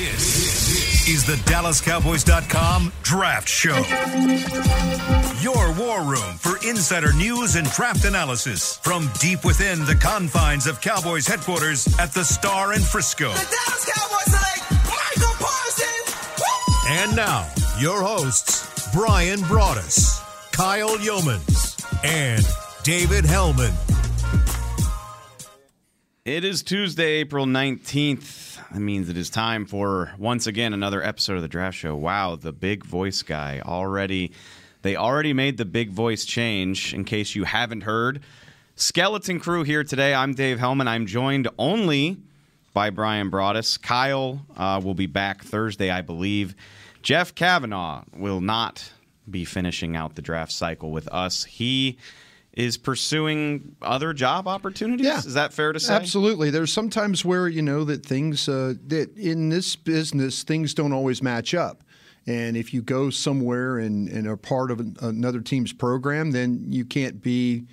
This is the DallasCowboys.com Draft Show. Your war room for insider news and draft analysis from deep within the confines of Cowboys headquarters at the Star in Frisco. The Dallas Cowboys select Micah Parsons. Woo! And now, your hosts, Bryan Broaddus, Kyle Youmans, and David Helman. It is Tuesday, April 19th. That means it is time for once again another episode of the draft show. Wow, the big voice guy already they already made the big voice change in case you haven't heard. Skeleton crew here today. I'm Dave Helman. I'm joined only by Bryan Broaddus. Kyle uh, will be back Thursday, I believe. Jeff Cavanaugh will not be finishing out the draft cycle with us. He is pursuing other job opportunities. Yeah. Is that fair to say? Absolutely. There's sometimes where you know that things uh, that in this business things don't always match up. And if you go somewhere and, and are part of an, another team's program, then you can't be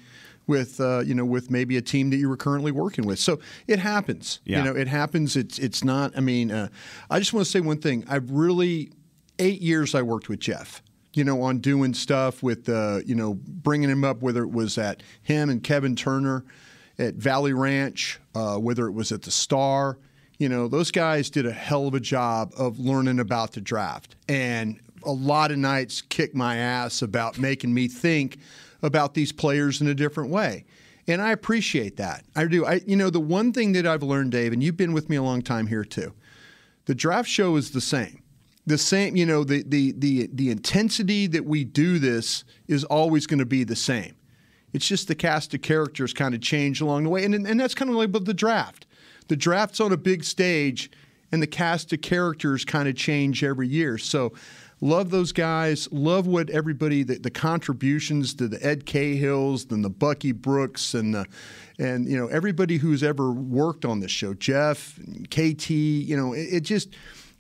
with uh, you know with maybe a team that you were currently working with. So it happens. Yeah. You know, it happens. It's it's not. I mean, uh, I just want to say one thing. I've really eight years I worked with Jeff. You know, on doing stuff with uh, you know bringing him up, whether it was at him and Kevin Turner at Valley Ranch, uh, whether it was at the Star. You know, those guys did a hell of a job of learning about the draft. And a lot of nights kicked my ass about making me think about these players in a different way. And I appreciate that. I do. I you know, the one thing that I've learned, Dave, and you've been with me a long time here too. The draft show is the same. The same, you know, the the the the intensity that we do this is always going to be the same. It's just the cast of characters kind of change along the way, and and that's kind of like the draft. The draft's on a big stage, and the cast of characters kind of change every year. So, love those guys. Love what everybody the, the contributions to the Ed Cahills and the Bucky Brooks and the and you know everybody who's ever worked on this show, Jeff, KT. You know, it, it just.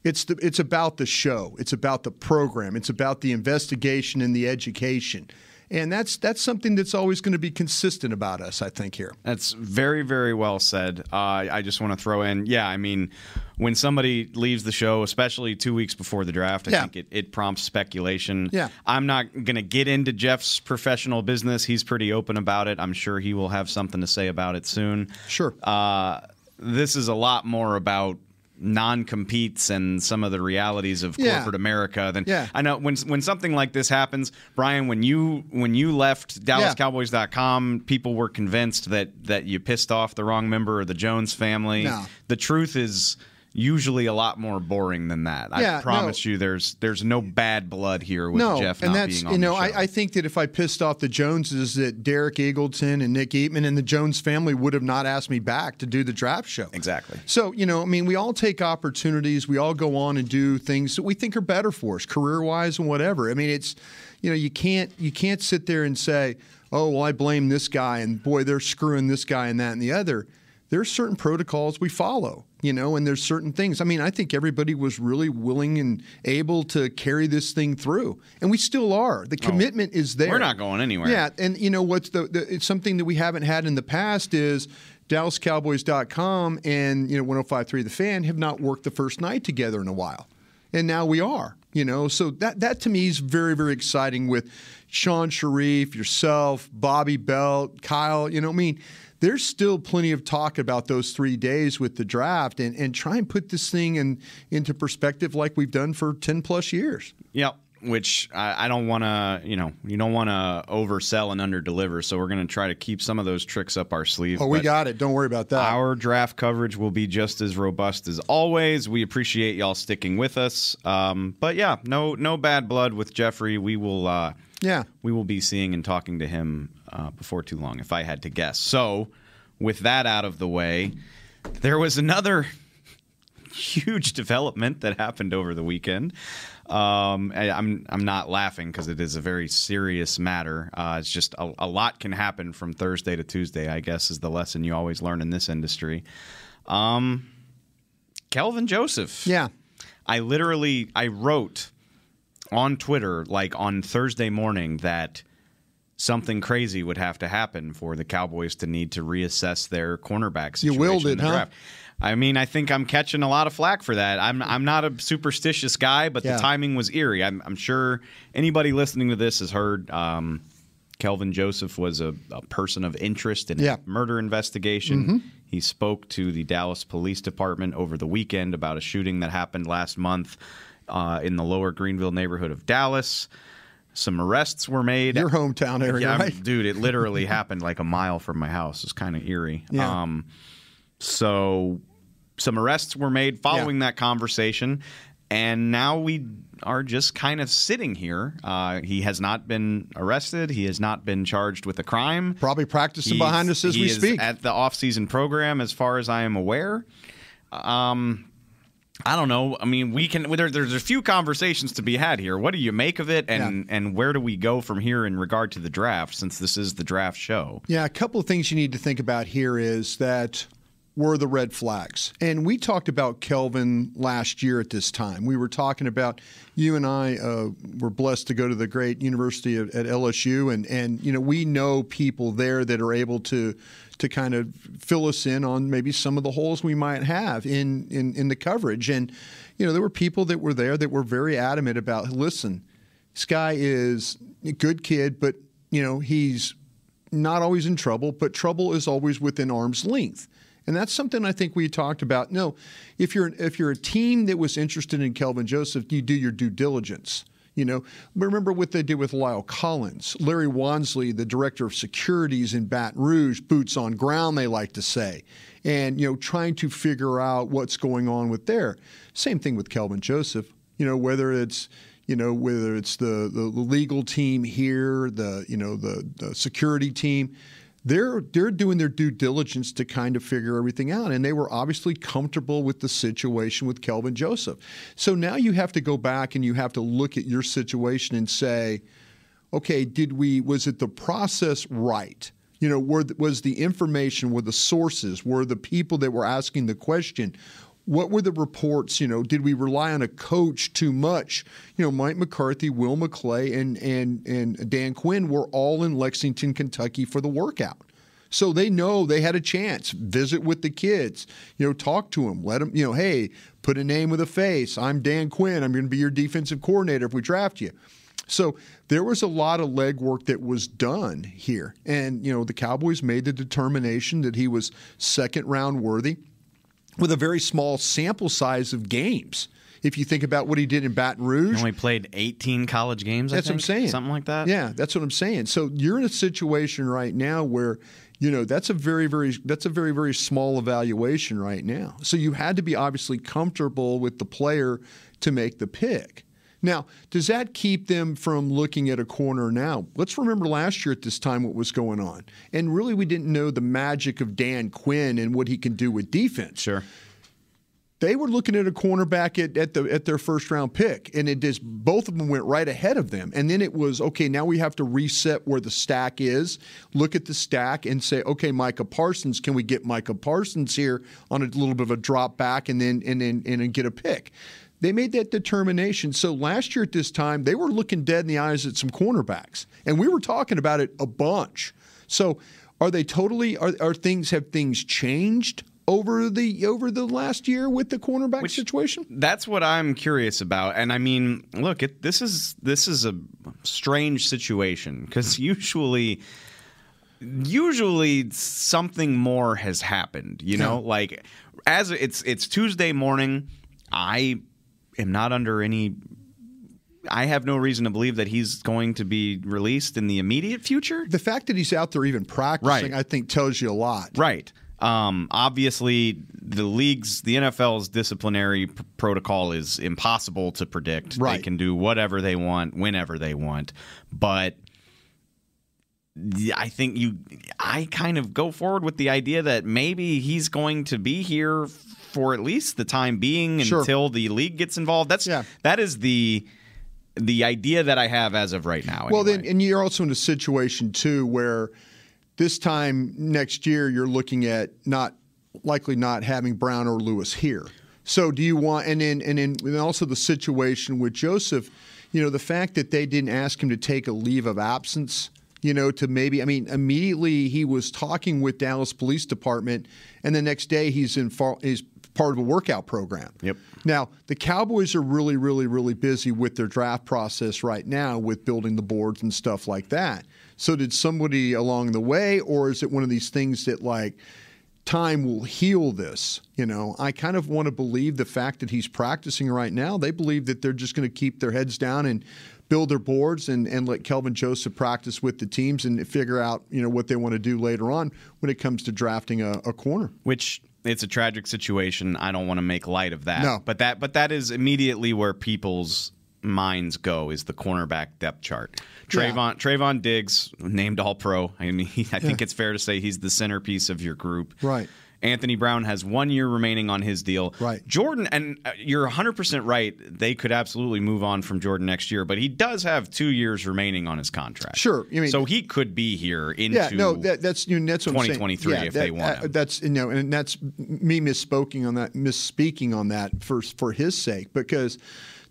It's the, it's about the show. It's about the program. It's about the investigation and the education, and that's that's something that's always going to be consistent about us. I think here. That's very, very well said. Uh, I just want to throw in, yeah, I mean, when somebody leaves the show, especially two weeks before the draft, I Yeah. think it, it prompts speculation. Yeah. I'm not going to get into Jeff's professional business. He's pretty open about it. I'm sure he will have something to say about it soon. Sure. Uh, this is a lot more about non-competes and some of the realities of Yeah. corporate America Then Yeah. I know when when something like this happens, Bryan, when you when you left DallasCowboys.com, people were convinced that that you pissed off the wrong member of the Jones family. No. The truth is usually a lot more boring than that. Yeah, I promise no. you there's there's no bad blood here with no, Jeff and that's being on you know the show. I, I think that if I pissed off the Joneses, that Derek Eagleton and Nick Eatman and the Jones family would have not asked me back to do the draft show. Exactly. So you know, I mean, we all take opportunities. We all go on and do things that we think are better for us, career wise and whatever. I mean, it's you know, you can't you can't sit there and say, oh, well, I blame this guy, and boy, they're screwing this guy and that and the other. There's certain protocols we follow, you know, and there's certain things. I mean, I think everybody was really willing and able to carry this thing through, and we still are. The oh, commitment is there. We're not going anywhere. Yeah, and you know what's the, the it's something that we haven't had in the past is DallasCowboys.com and you know 105.3 The Fan have not worked the first night together in a while, and now we are. You know, so that that to me is very very exciting with Shan Shariff, yourself, Bobby Belt, Kyle. You know, I mean. There's still plenty of talk about those three days with the draft, and, and try and put this thing in, into perspective like we've done for ten plus years. Yep. Which I, I don't want to, you know, you don't want to oversell and underdeliver. So we're going to try to keep some of those tricks up our sleeve. Oh, we got it. Don't worry about that. Our draft coverage will be just as robust as always. We appreciate y'all sticking with us. Um, but yeah, no, no bad blood with Jeffrey. We will, uh, yeah. we will be seeing and talking to him uh, before too long, if I had to guess. So, with that out of the way, there was another huge development that happened over the weekend. Um, I, I'm I'm not laughing because it is a very serious matter. Uh, it's just a, a lot can happen from Thursday to Tuesday. I guess is the lesson you always learn in this industry. Um, Kelvin Joseph. Yeah. I literally I wrote on Twitter like on Thursday morning that something crazy would have to happen for the Cowboys to need to reassess their cornerback You situation. willed in it, the huh? draft. I mean, I think I'm catching a lot of flack for that. I'm I'm not a superstitious guy, but Yeah. the timing was eerie. I'm, I'm sure anybody listening to this has heard. Um, Kelvin Joseph was a, a person of interest in Yeah. Mm-hmm. a murder investigation. He spoke to the Dallas Police Department over the weekend about a shooting that happened last month uh, in the lower Greenville neighborhood of Dallas. Some arrests were made. Your hometown area, Yeah, right? dude, it literally happened like a mile from my house. It's kind of eerie. Yeah. Um, so some arrests were made following that conversation, and now we are just kind of sitting here. Uh, he has not been arrested. He has not been charged with a crime. Probably practicing He's- behind us as he we is speak. at the off-season program, as far as I am aware. Um, I don't know. I mean, we can. There, there's a few conversations to be had here. What do you make of it, and and where do we go from here in regard to the draft? Since this is the draft show. Yeah, a couple of things you need to think about here is that were the red flags. And we talked about Kelvin last year at this time. We were talking about you and I uh, were blessed to go to the great university at, at LSU, and and you know we know people there that are able to to kind of fill us in on maybe some of the holes we might have in in, in the coverage. And you know there were people that were there that were very adamant about listen, this guy is a good kid, but you know he's not always in trouble, but trouble is always within arm's length. And that's something I think we talked about. No, if you're if you're a team that was interested in Kelvin Joseph, you do your due diligence. You know, remember what they did with La'el Collins, Larry Wansley, the director of securities in Baton Rouge, boots on ground, they like to say, and you know, trying to figure out what's going on with there. Same thing with Kelvin Joseph. You know, whether it's you know whether it's the the legal team here, the you know the, the security team they're they're doing their due diligence to kind of figure everything out and they were obviously comfortable with the situation with Kelvin Joseph. So now you have to go back and you have to look at your situation and say, okay, did we was it the process right? You know, were, was the information, were the sources, were the people that were asking the question, what were the reports? You know, did we rely on a coach too much? You know, Mike McCarthy, Will McClay, and and and Dan Quinn were all in Lexington, Kentucky for the workout. So they know they had a chance. Visit with the kids, you know, talk to them, let them, you know, hey, put a name with a face. I'm Dan Quinn. I'm going to be your defensive coordinator if we draft you. So there was a lot of legwork that was done here. And, you know, the Cowboys made the determination that he was second round worthy with a very small sample size of games. If you think about what he did in Baton Rouge, He only played 18 college games. I that's what I'm saying. Something like that. Yeah, that's what I'm saying. So you're in a situation right now where, you know, that's a very, very that's a very, very small evaluation right now. So you had to be obviously comfortable with the player to make the pick. Now, does that keep them from looking at a corner now? Let's remember last year at this time what was going on. And really we didn't know the magic of Dan Quinn and what he can do with defense Sure. they were looking at a cornerback at, at the at their first round pick, and it just both of them went right ahead of them. And then it was okay. Now we have to reset where the stack is. Look at the stack and say, okay, Micah Parsons, can we get Micah Parsons here on a little bit of a drop back, and then and then and then get a pick. They made that determination. So last year at this time, they were looking dead in the eyes at some cornerbacks, and we were talking about it a bunch. So are they totally? Are, are things have things changed? over the over the last year with the cornerback situation? That's what I'm curious about. And I mean, look, it, this is this is a strange situation because usually usually something more has happened, you know? Like as it's it's Tuesday morning, I am not under any I have no reason to believe that he's going to be released in the immediate future. The fact that he's out there even practicing, Right. I think, tells you a lot. Right. Um, obviously, the league's, the NFL's disciplinary p- protocol is impossible to predict. Right. They can do whatever they want, whenever they want. But I think you, I kind of go forward with the idea that maybe he's going to be here for at least the time being Sure. until the league gets involved. That's Yeah. that is the the idea that I have as of right now. Well, then, and you're also in a situation too where this time next year you're looking at not likely not having Brown or Lewis here. So do you want and then and then and also the situation with Joseph, you know, the fact that they didn't ask him to take a leave of absence you know, to maybe, I mean, immediately he was talking with Dallas Police Department, and the next day he's in far, he's part of a workout program. Yep. Now, the Cowboys are really, really, really busy with their draft process right now with building the boards and stuff like that. So, did somebody along the way, or is it one of these things that, like, time will heal this? You know, I kind of want to believe the fact that he's practicing right now, they believe that they're just going to keep their heads down and build their boards and, and let Kelvin Joseph practice with the teams and figure out, you know, what they want to do later on when it comes to drafting a, a corner. Which it's a tragic situation. I don't want to make light of that. No. But that but that is immediately where people's minds go is the cornerback depth chart. Yeah. Trevon Trevon Diggs, named all pro. I mean, I think it's fair to say he's the centerpiece of your group. Right. Anthony Brown has one year remaining on his deal. Right. Jordan, and uh, you're 100% right. They could absolutely move on from Jordan next year, but he does have two years remaining on his contract. Sure. I mean- so he could be here into Yeah, no, that, that's you know, that's what I'm saying. 2023 Yeah, if that- they want uh, him. That's you know, and that's me misspoking on that, misspeaking on that for for his sake because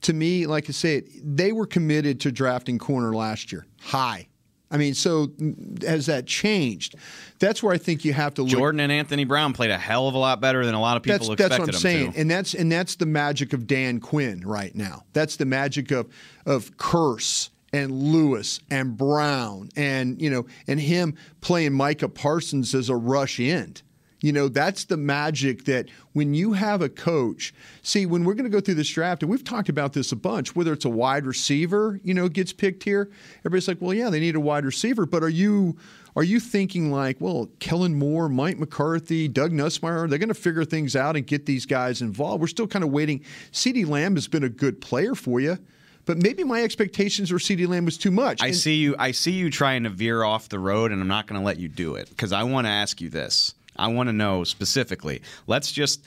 to me, like I said, they were committed to drafting corner last year high. I mean, so has that changed? That's where I think you have to look. Jordan and Anthony Brown played a hell of a lot better than a lot of people That's, expected that's what I'm saying, to. and that's and that's the magic of Dan Quinn right now. That's the magic of of Kearse and Lewis and Brown and you know and him playing Micah Parsons as a rush end. You know that's the magic that when you have a coach. See, when we're going to go through this draft, and we've talked about this a bunch, whether it's a wide receiver, you know, gets picked here. Everybody's like, well, yeah, they need a wide receiver, but are you are you thinking like, well, Kellen Moore, Mike McCarthy, Doug Nussmeier, they're going to figure things out and get these guys involved? We're still kind of waiting. CeeDee Lamb has been a good player for you, but maybe my expectations for CeeDee Lamb was too much. I And- see you. I see you trying to veer off the road, and I'm not going to let you do it because I want to ask you this. I want to know specifically. Let's just.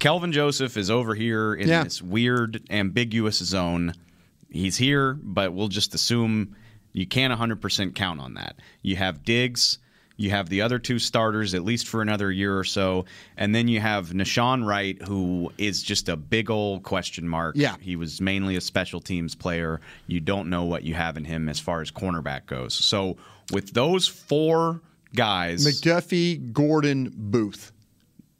Kelvin Joseph is over here in Yeah. this weird, ambiguous zone. He's here, but we'll just assume you can't 100% count on that. You have Diggs. You have the other two starters, at least for another year or so. And then you have Nahshon Wright, who is just a big old question mark. Yeah. He was mainly a special teams player. You don't know what you have in him as far as cornerback goes. So with those four guys, McDuffie, Gordon, Booth.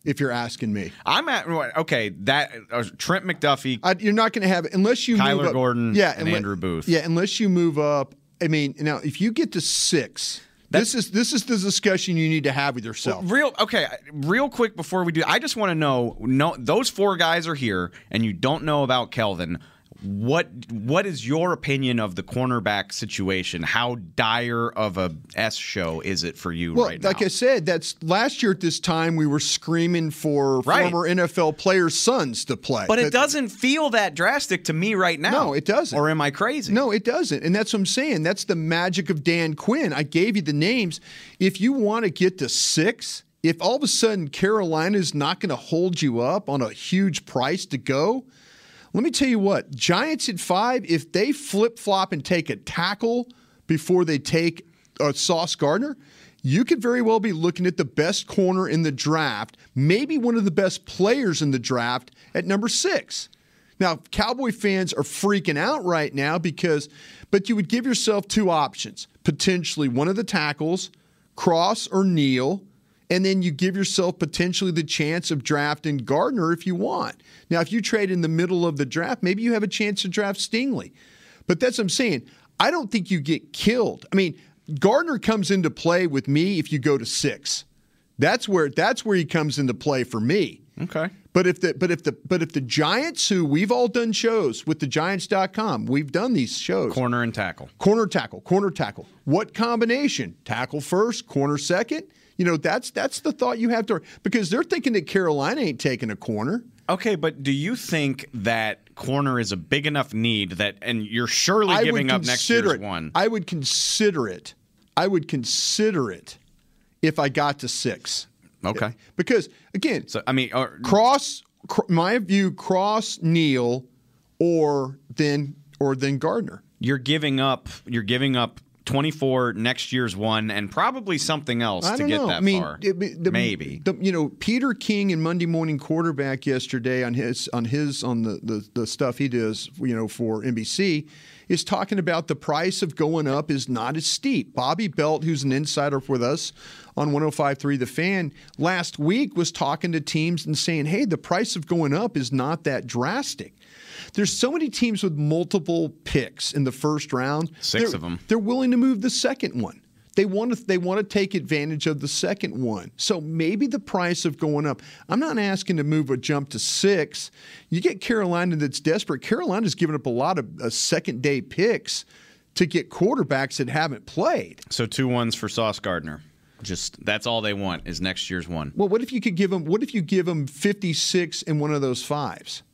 If you're asking me, I'm at okay. That uh, Trent McDuffie, I, you're not going to have unless you Kyler move up, Gordon yeah, and unle- Andrew Booth. Yeah, unless you move up. I mean, now if you get to six, this is this is the discussion you need to have with yourself. real okay. Real quick before we do, I just want to know. No, those four guys are here, and you don't know about Kelvin. What what is your opinion of the cornerback situation? How dire of a S show is it for you Well, right now? like I said, that's last year at this time we were screaming for Right. former NFL players' sons to play. but it doesn't feel that drastic to me right now. No, it doesn't. Or am I crazy? No, it doesn't. And that's what I'm saying. That's the magic of Dan Quinn. I gave you the names. If you want to get to six, if all of a sudden Carolina is not going to hold you up on a huge price to go, let me tell you what, Giants at five, if they flip flop and take a tackle before they take uh, Sauce Gardner, you could very well be looking at the best corner in the draft, maybe one of the best players in the draft at number six. Now, Cowboy fans are freaking out right now because, but you would give yourself two options potentially one of the tackles, Cross or Neal, and then you give yourself potentially the chance of drafting Gardner if you want. Now, if you trade in the middle of the draft, maybe you have a chance to draft Stingley. But that's what I'm saying. I don't think you get killed. I mean, Gardner comes into play with me if you go to six. That's where that's where he comes into play for me. Okay. But if the but if the but if the Giants, who we've all done shows with the Giants.com, we've done these shows. Corner and tackle. Corner tackle, corner tackle. What combination? Tackle first, corner second. You know, that's that's the thought you have to because they're thinking that Carolina ain't taking a corner. Okay, but do you think that corner is a big enough need that, and you're surely I giving up next year's it. one? I would consider it. I would consider it if I got to six. Okay. Because again, So I mean, cross cr- my view cross Neal or then or then Gardner. you're giving up. You're giving up 24, next year's one, and probably something else I to get know. that I mean, far. it- the- Maybe. the, you know Peter King and Monday Morning Quarterback yesterday on his on his on the, the the stuff he does you know for NBC is talking about the price of going up is not as steep. Bobby Belt, who's an insider with us on 105.3 The Fan, last week was talking to teams and saying, "Hey, the price of going up is not that drastic." There's so many teams with multiple picks in the first round. Six of them. They're willing to move the second one. They want to they want to take advantage of the second one. So maybe the price of going up. I'm not asking to move a jump to six. You get Carolina that's desperate. Carolina's given up a lot of uh, second day picks to get quarterbacks that haven't played. so two ones for Sauce Gardner. Just that's all they want is next year's one. Well, what if you could give them? What if you give them 56 and one of those fives?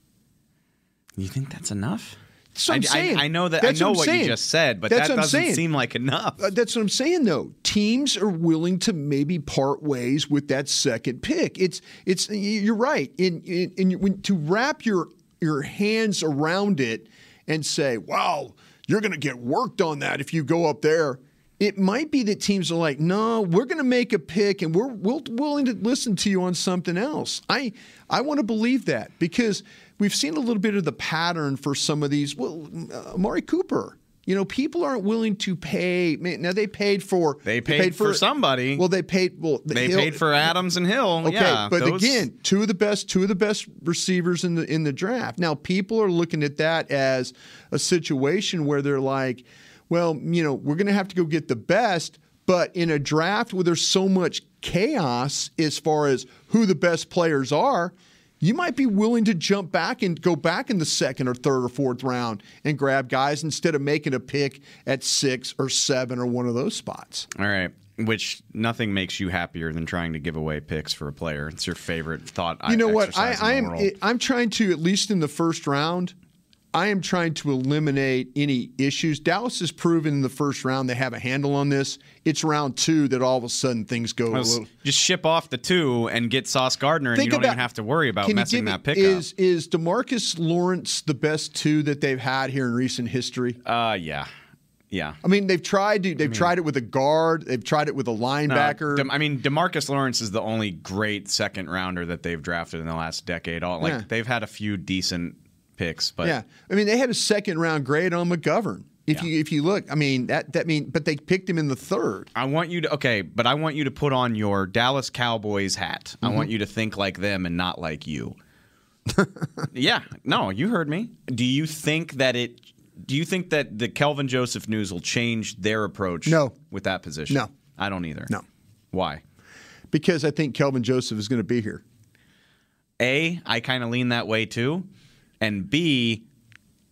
You think that's enough? That's what I'm I, saying. I, I know that. That's I know what I'm what, saying. you just said, but That's that doesn't saying. seem like enough. Uh, that's what I'm saying, though. Teams are willing to maybe part ways with that second pick. It's it's you're right. In in, in when, to wrap your your hands around it and say, "Wow, you're going to get worked on that if you go up there." It might be that teams are like, "No, we're going to make a pick, and we're we're willing to listen to you on something else." I I want to believe that because we've seen a little bit of the pattern for some of these. Well, uh, Amari Cooper. You know, people aren't willing to pay. Now they paid for They paid for somebody. Well, they paid. Well, they Hill- paid for Adams and Hill. Okay, yeah, but those- again, two of the best, two of the best receivers in the in the draft. Now, people are looking at that as a situation where they're like, well, you know, we're going to have to go get the best, but in a draft where there's so much chaos as far as who the best players are. You might be willing to jump back and go back in the second or third or fourth round and grab guys instead of making a pick at six or seven or one of those spots. All right. Which nothing makes you happier than trying to give away picks for a player. It's your favorite thought. You know what? I, I am. I'm trying to at least in the first round. I am trying to eliminate any issues. Dallas has proven in the first round they have a handle on this. It's round two that all of a sudden things go little. just ship off the two and get Sauce Gardner, and you don't even have to worry about messing that pickup. Is is Demarcus Lawrence the best two that they've had here in recent history? uh, yeah, yeah. I mean, they've tried to. They've tried it with a guard. They've tried it with a No, linebacker. I mean, Demarcus Lawrence is the only great second rounder that they've drafted in the last decade. All like Yeah. they've had a few decent picks, but yeah, I mean, they had a second round grade on McGovern. If Yeah. you if you look, I mean that that mean, but they picked him in the third. I want you to okay, but I want you to put on your Dallas Cowboys hat. I Mm-hmm. want you to think like them and not like you. yeah, no, you heard me. Do you think that it? Do you think that the Kelvin Joseph news will change their approach? No. with that position. No. I don't either. No. Why? because I think Kelvin Joseph is going to be here. A, I kind of lean that way too, and B,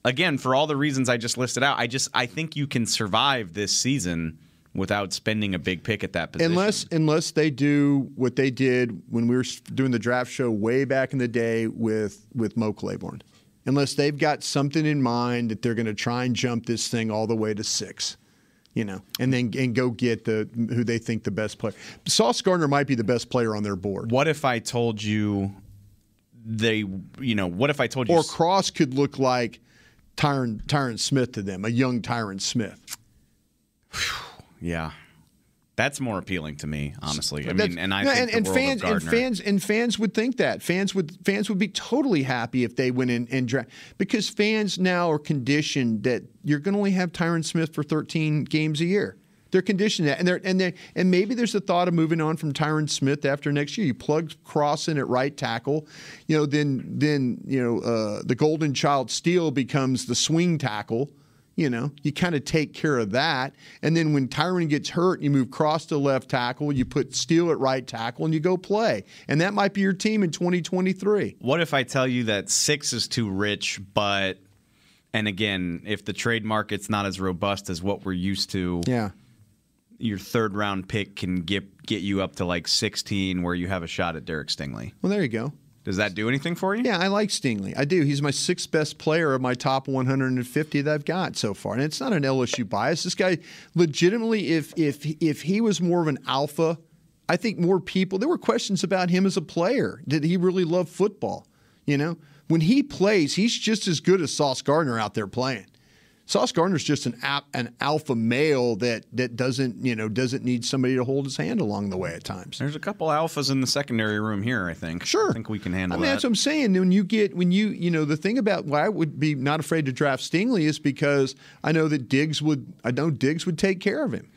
again for all the reasons I just listed out, I just I think you can survive this season without spending a big pick at that position. Unless unless they do what they did when we were doing the draft show way back in the day with with Mo Claiborne. Unless they've got something in mind that they're going to try and jump this thing all the way to six, you know, and then and go get the who they think the best player. Sauce Gardner might be the best player on their board. What if I told you they, you know, what if I told you Or Cross could look like Tyron Tyron Smith to them, a young Tyron Smith. yeah. That's more appealing to me, honestly. I That's- mean, and I no, think and, and fans and fans and fans would think that fans would fans would be totally happy if they went in and draft because fans now are conditioned that you're going to only have Tyron Smith for 13 games a year. They're conditioned that, and they're and they and maybe there's a thought of moving on from Tyron Smith after next year. You plug Cross in at right tackle, you know, then then you know uh, the golden child Steele becomes the swing tackle. You know, you kind of take care of that. And then when Tyron gets hurt, you move Cross to left tackle, you put Steele at right tackle, and you go play. And that might be your team in 2023. What if I tell you that six is too rich, but, and again, if the trade market's not as robust as what we're used to, Yeah. Your third round pick can get get you up to like 16 where you have a shot at Derek Stingley. Well, there you go. Does that do anything for you? Yeah, I like Stingley. I do. He's my sixth best player of my top 150 that I've got so far, and it's not an LSU bias. This guy, legitimately, if if if he was more of an alpha, I think more people. There were questions about him as a player. Did he really love football? You know, when he plays, he's just as good as Sauce Gardner out there playing. Sauce Gardner's just an an alpha male that that doesn't you know doesn't need somebody to hold his hand along the way at times. There's a couple alphas in the secondary room here. I think. Sure, I think we can handle I mean, that. that's what I'm saying. When you get when you you know the thing about why I would be not afraid to draft Stingley is because I know that Diggs would I know Diggs would take care of him.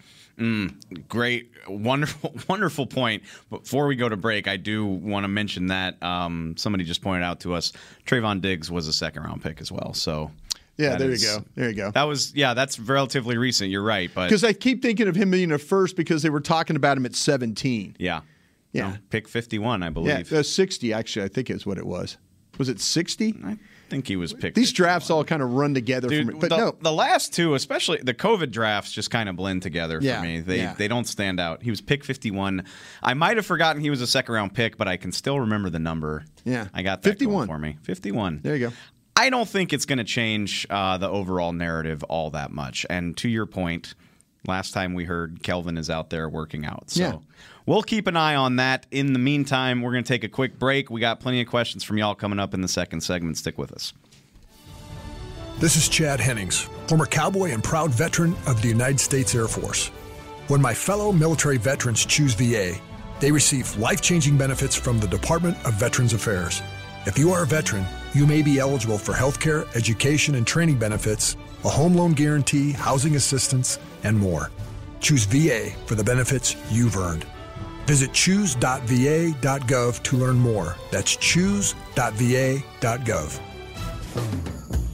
Great, wonderful, wonderful point. Before we go to break, I do want to mention that um, somebody just pointed out to us Trevon Diggs was a second round pick as well. So Yeah, that there is- you go. There you go. That was yeah, that's relatively recent. You're right, but Because I keep thinking of him being a first because they were talking about him at 17. yeah, Yeah. No, pick 51, I Yeah, believe. uh, 60 actually. I think is what it was. Was it 60? I think he was picked. These 51. drafts all kind of run together Dude, for me. But the, no, the last two, especially the COVID drafts, just kind of blend together Yeah, for me. They yeah. they don't stand out. He was pick 51. I might have forgotten he was a second round pick, but I can still remember the number. Yeah. I got that 51. going for me. 51. there you go. I don't think it's going to change uh, the overall narrative all that much. And to your point, last time we heard Kelvin is out there working out. So Yeah. we'll keep an eye on that. In the meantime, we're going to take a quick break. We got plenty of questions from y'all coming up in the second segment. Stick with us. This is Chad Hennings, former cowboy and proud veteran of the United States Air Force. When my fellow military veterans choose VA, they receive life changing benefits from the Department of Veterans Affairs. If you are a veteran, you may be eligible for healthcare, education, and training benefits, a home loan guarantee, housing assistance, and more. Choose VA for the benefits you've earned. Visit choose.va.gov to learn more. That's choose.va.gov.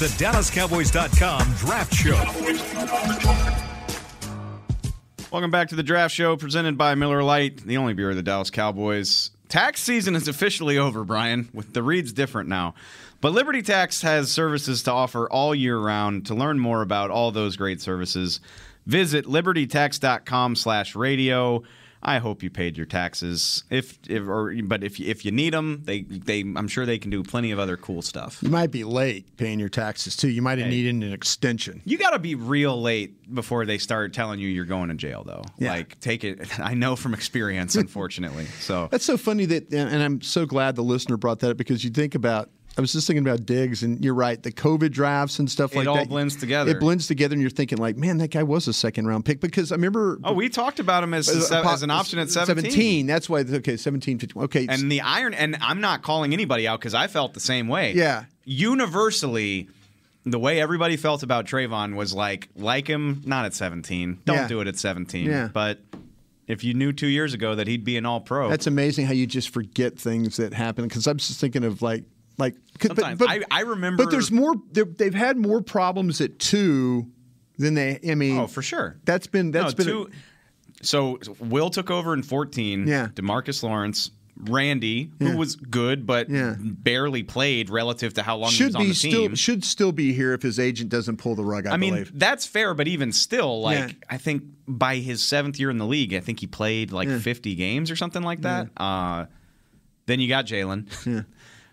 The DallasCowboys.com Draft Show. Welcome back to the draft show presented by Miller Lite, the only beer of the Dallas Cowboys. Tax season is officially over, Bryan. With the reads different now. But Liberty Tax has services to offer all year round. To learn more about all those great services, visit libertytax.com slash radio. I hope you paid your taxes. If, if or but if if you need them, they they I'm sure they can do plenty of other cool stuff. You might be late paying your taxes too. You might have needed an extension. You got to be real late before they start telling you you're going to jail, though. Yeah. Like, take it. I know from experience, unfortunately. So That's so funny that, and I'm so glad the listener brought that up because you think about. I was just thinking about Diggs, and you're right. The COVID drafts and stuff It like that. It all blends together. It blends together, and you're thinking like, man, that guy was a second round pick because I remember. Oh, we talked about him as, uh, se- po- as an option at 17. That's why. Okay, 17, 15. Okay, And the iron, and I'm not calling anybody out because I felt the same way. Yeah. Universally, the way everybody felt about Trevon was like, like him, not at 17. Don't Yeah. do it at 17. Yeah. But if you knew two years ago that he'd be an all pro, That's amazing how you just forget things that happen. Because I'm just thinking of like, like. 'cause- Sometimes. I- I remember- But there's more. They've had more problems at two than they. I mean, oh, for sure. That's been. That's no, been. two, so Will took over in 14. Yeah. Demarcus Lawrence, Randy, who Yeah. was good but Yeah. barely played relative to how long he should was on be the still team. should still be here if his agent doesn't pull the rug. I, I mean, that's fair, but even still, like Yeah. I think by his seventh year in the league, I think he played like 50 games or something like that. Uh, then you got Jaylon.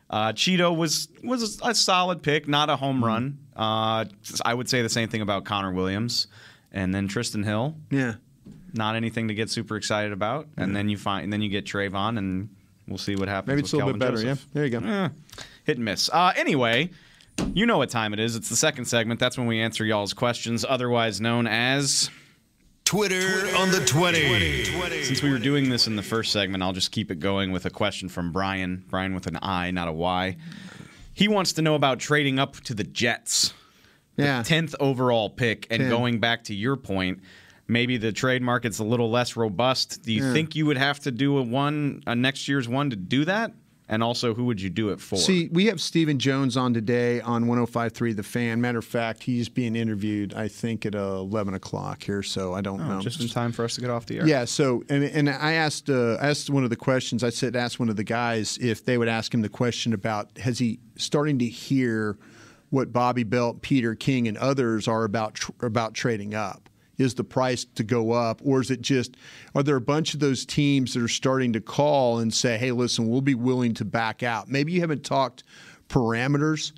Uh, Chido was was a solid pick, not a Mm-hmm. home run. Uh, I would say the same thing about Connor Williams, and then Trysten Hill. yeah. Not anything to get super excited about. And then you find, and then you get Trevon, and we'll see what happens. Maybe with it's a little bit better. Joseph. Yeah. There you go. Eh, hit and miss. Uh, anyway, you know what time it is. It's the second segment. That's when we answer y'all's questions, otherwise known as. Twitter, on the 20. Since we were doing this in the first segment, I'll just keep it going with a question from Brian. Brian with an I, not a Y. He wants to know about trading up to the Jets. Yeah. 10th overall pick. And 10. going back to your point, maybe the trade market's a little less robust. Do you think you would have to do a one, a next year's one to do that? And also, who would you do it for? See, we have Stephen Jones on today on 105.3 The Fan. Matter of fact, he's being interviewed, I think, at uh, 11 o'clock here, so I don't Oh, know. just in time for us to get off the air. Yeah. So, and, and I asked uh, asked one of the questions. I said asked one of the guys if they would ask him the question about has he starting to hear what Bobby Belt, Peter King, and others are about tr- about trading up. Is the price to go up, or is it just are there a bunch of those teams that are starting to call and say, "Hey, listen, we'll be willing to back out"? Maybe you haven't talked parameters,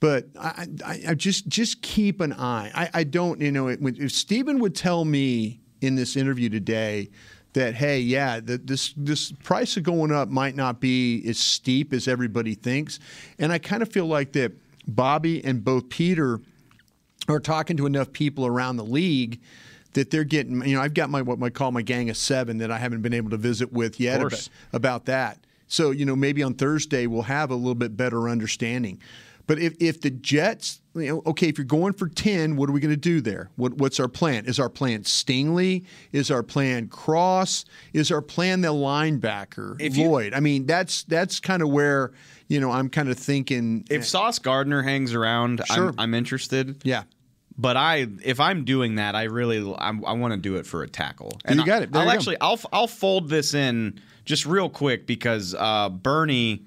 but I, I, I just just keep an eye. I, I don't, you know, it, if Stephen would tell me in this interview today that hey, yeah, the, this this price of going up might not be as steep as everybody thinks, and I kind of feel like that Bobby and both Peter are talking to enough people around the league that they're getting. You know, I've got my what I call my gang of seven that I haven't been able to visit with yet about, about that. So you know, maybe on Thursday we'll have a little bit better understanding. But if, if the Jets, you know, okay, if you're going for ten, what are we going to do there? What, what's our plan? Is our plan Stingley? Is our plan Cross? Is our plan the linebacker If you- I mean, that's that's kind of where you know I'm kind of thinking. If Sauce Gardner hangs around, Sure. I'm, I'm interested. yeah, But I, if I'm doing that, I really, I'm, I want to do it for a tackle. And You got it. There I'll you go. actually, I'll, I'll fold this in just real quick because uh, Bernie,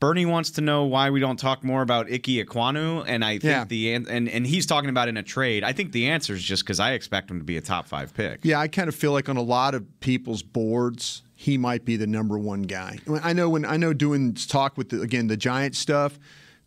Bernie wants to know why we don't talk more about Icky Ekwonu, and I think Yeah. the and and he's talking about in a trade. I think the answer is just because I expect him to be a top five pick. Yeah, I kind of feel like on a lot of people's boards, he might be the number one guy. I know when I know doing talk with the, again the Giant stuff,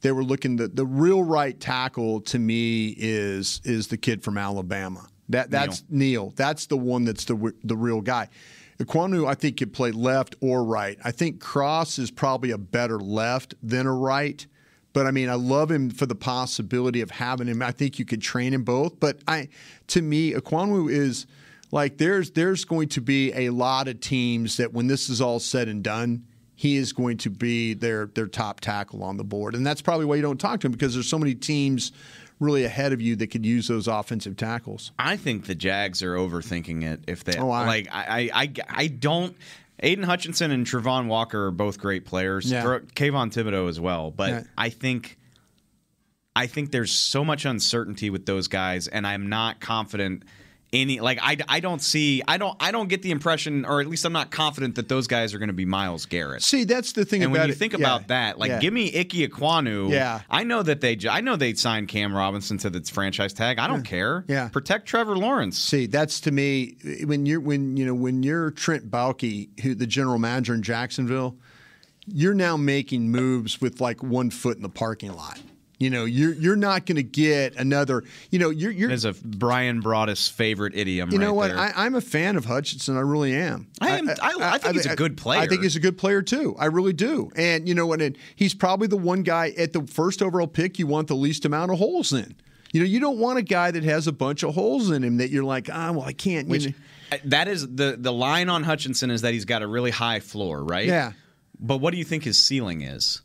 they were looking the the real right tackle to me is is the kid from Alabama. That that's Neal. That's the one that's the the real guy. Ekwonu, I think, could play left or right. I think Cross is probably a better left than a right. But I mean, I love him for the possibility of having him. I think you could train him both. But I, to me, Ekwonu is like there's there's going to be a lot of teams that when this is all said and done, he is going to be their their top tackle on the board, and that's probably why you don't talk to him because there's so many teams really ahead of you that could use those offensive tackles. I think the Jags are overthinking it. If they Oh, I- like, I, I, I, I don't. Aidan Hutchinson and Travon Walker are both great players. Yeah. Kayvon Thibodeaux as well. But Yeah. I think, I think there's so much uncertainty with those guys, and I'm not confident. Any like I, I don't see I don't I don't get the impression or at least I'm not confident that those guys are going to be Myles Garrett. See, that's the thing And about when you it. think Yeah. about that, like Yeah. give me Icky Ekwonu. Yeah. I know that they I know they signed Cam Robinson to the franchise tag. I don't care. Yeah. Protect Trevor Lawrence. See, that's to me when you're when you know when you're Trent Baalke, who the general manager in Jacksonville, you're now making moves with like one foot in the parking lot. You know, you're you're not going to get another. You know, you're you're. Is a Bryan Broaddus favorite idiom. you know right what? there. I, I'm a fan of Hutchinson. I really am. I am- I- I think he's a good player. I think he's a good player too. I really do. And you know what? And he's probably the one guy at the first overall pick you want the least amount of holes in. You know, you don't want a guy that has a bunch of holes in him that you're like, ah, well, I can't. you Which know. that is the the line on Hutchinson is that he's got a really high floor, right? Yeah. But what do you think his ceiling is?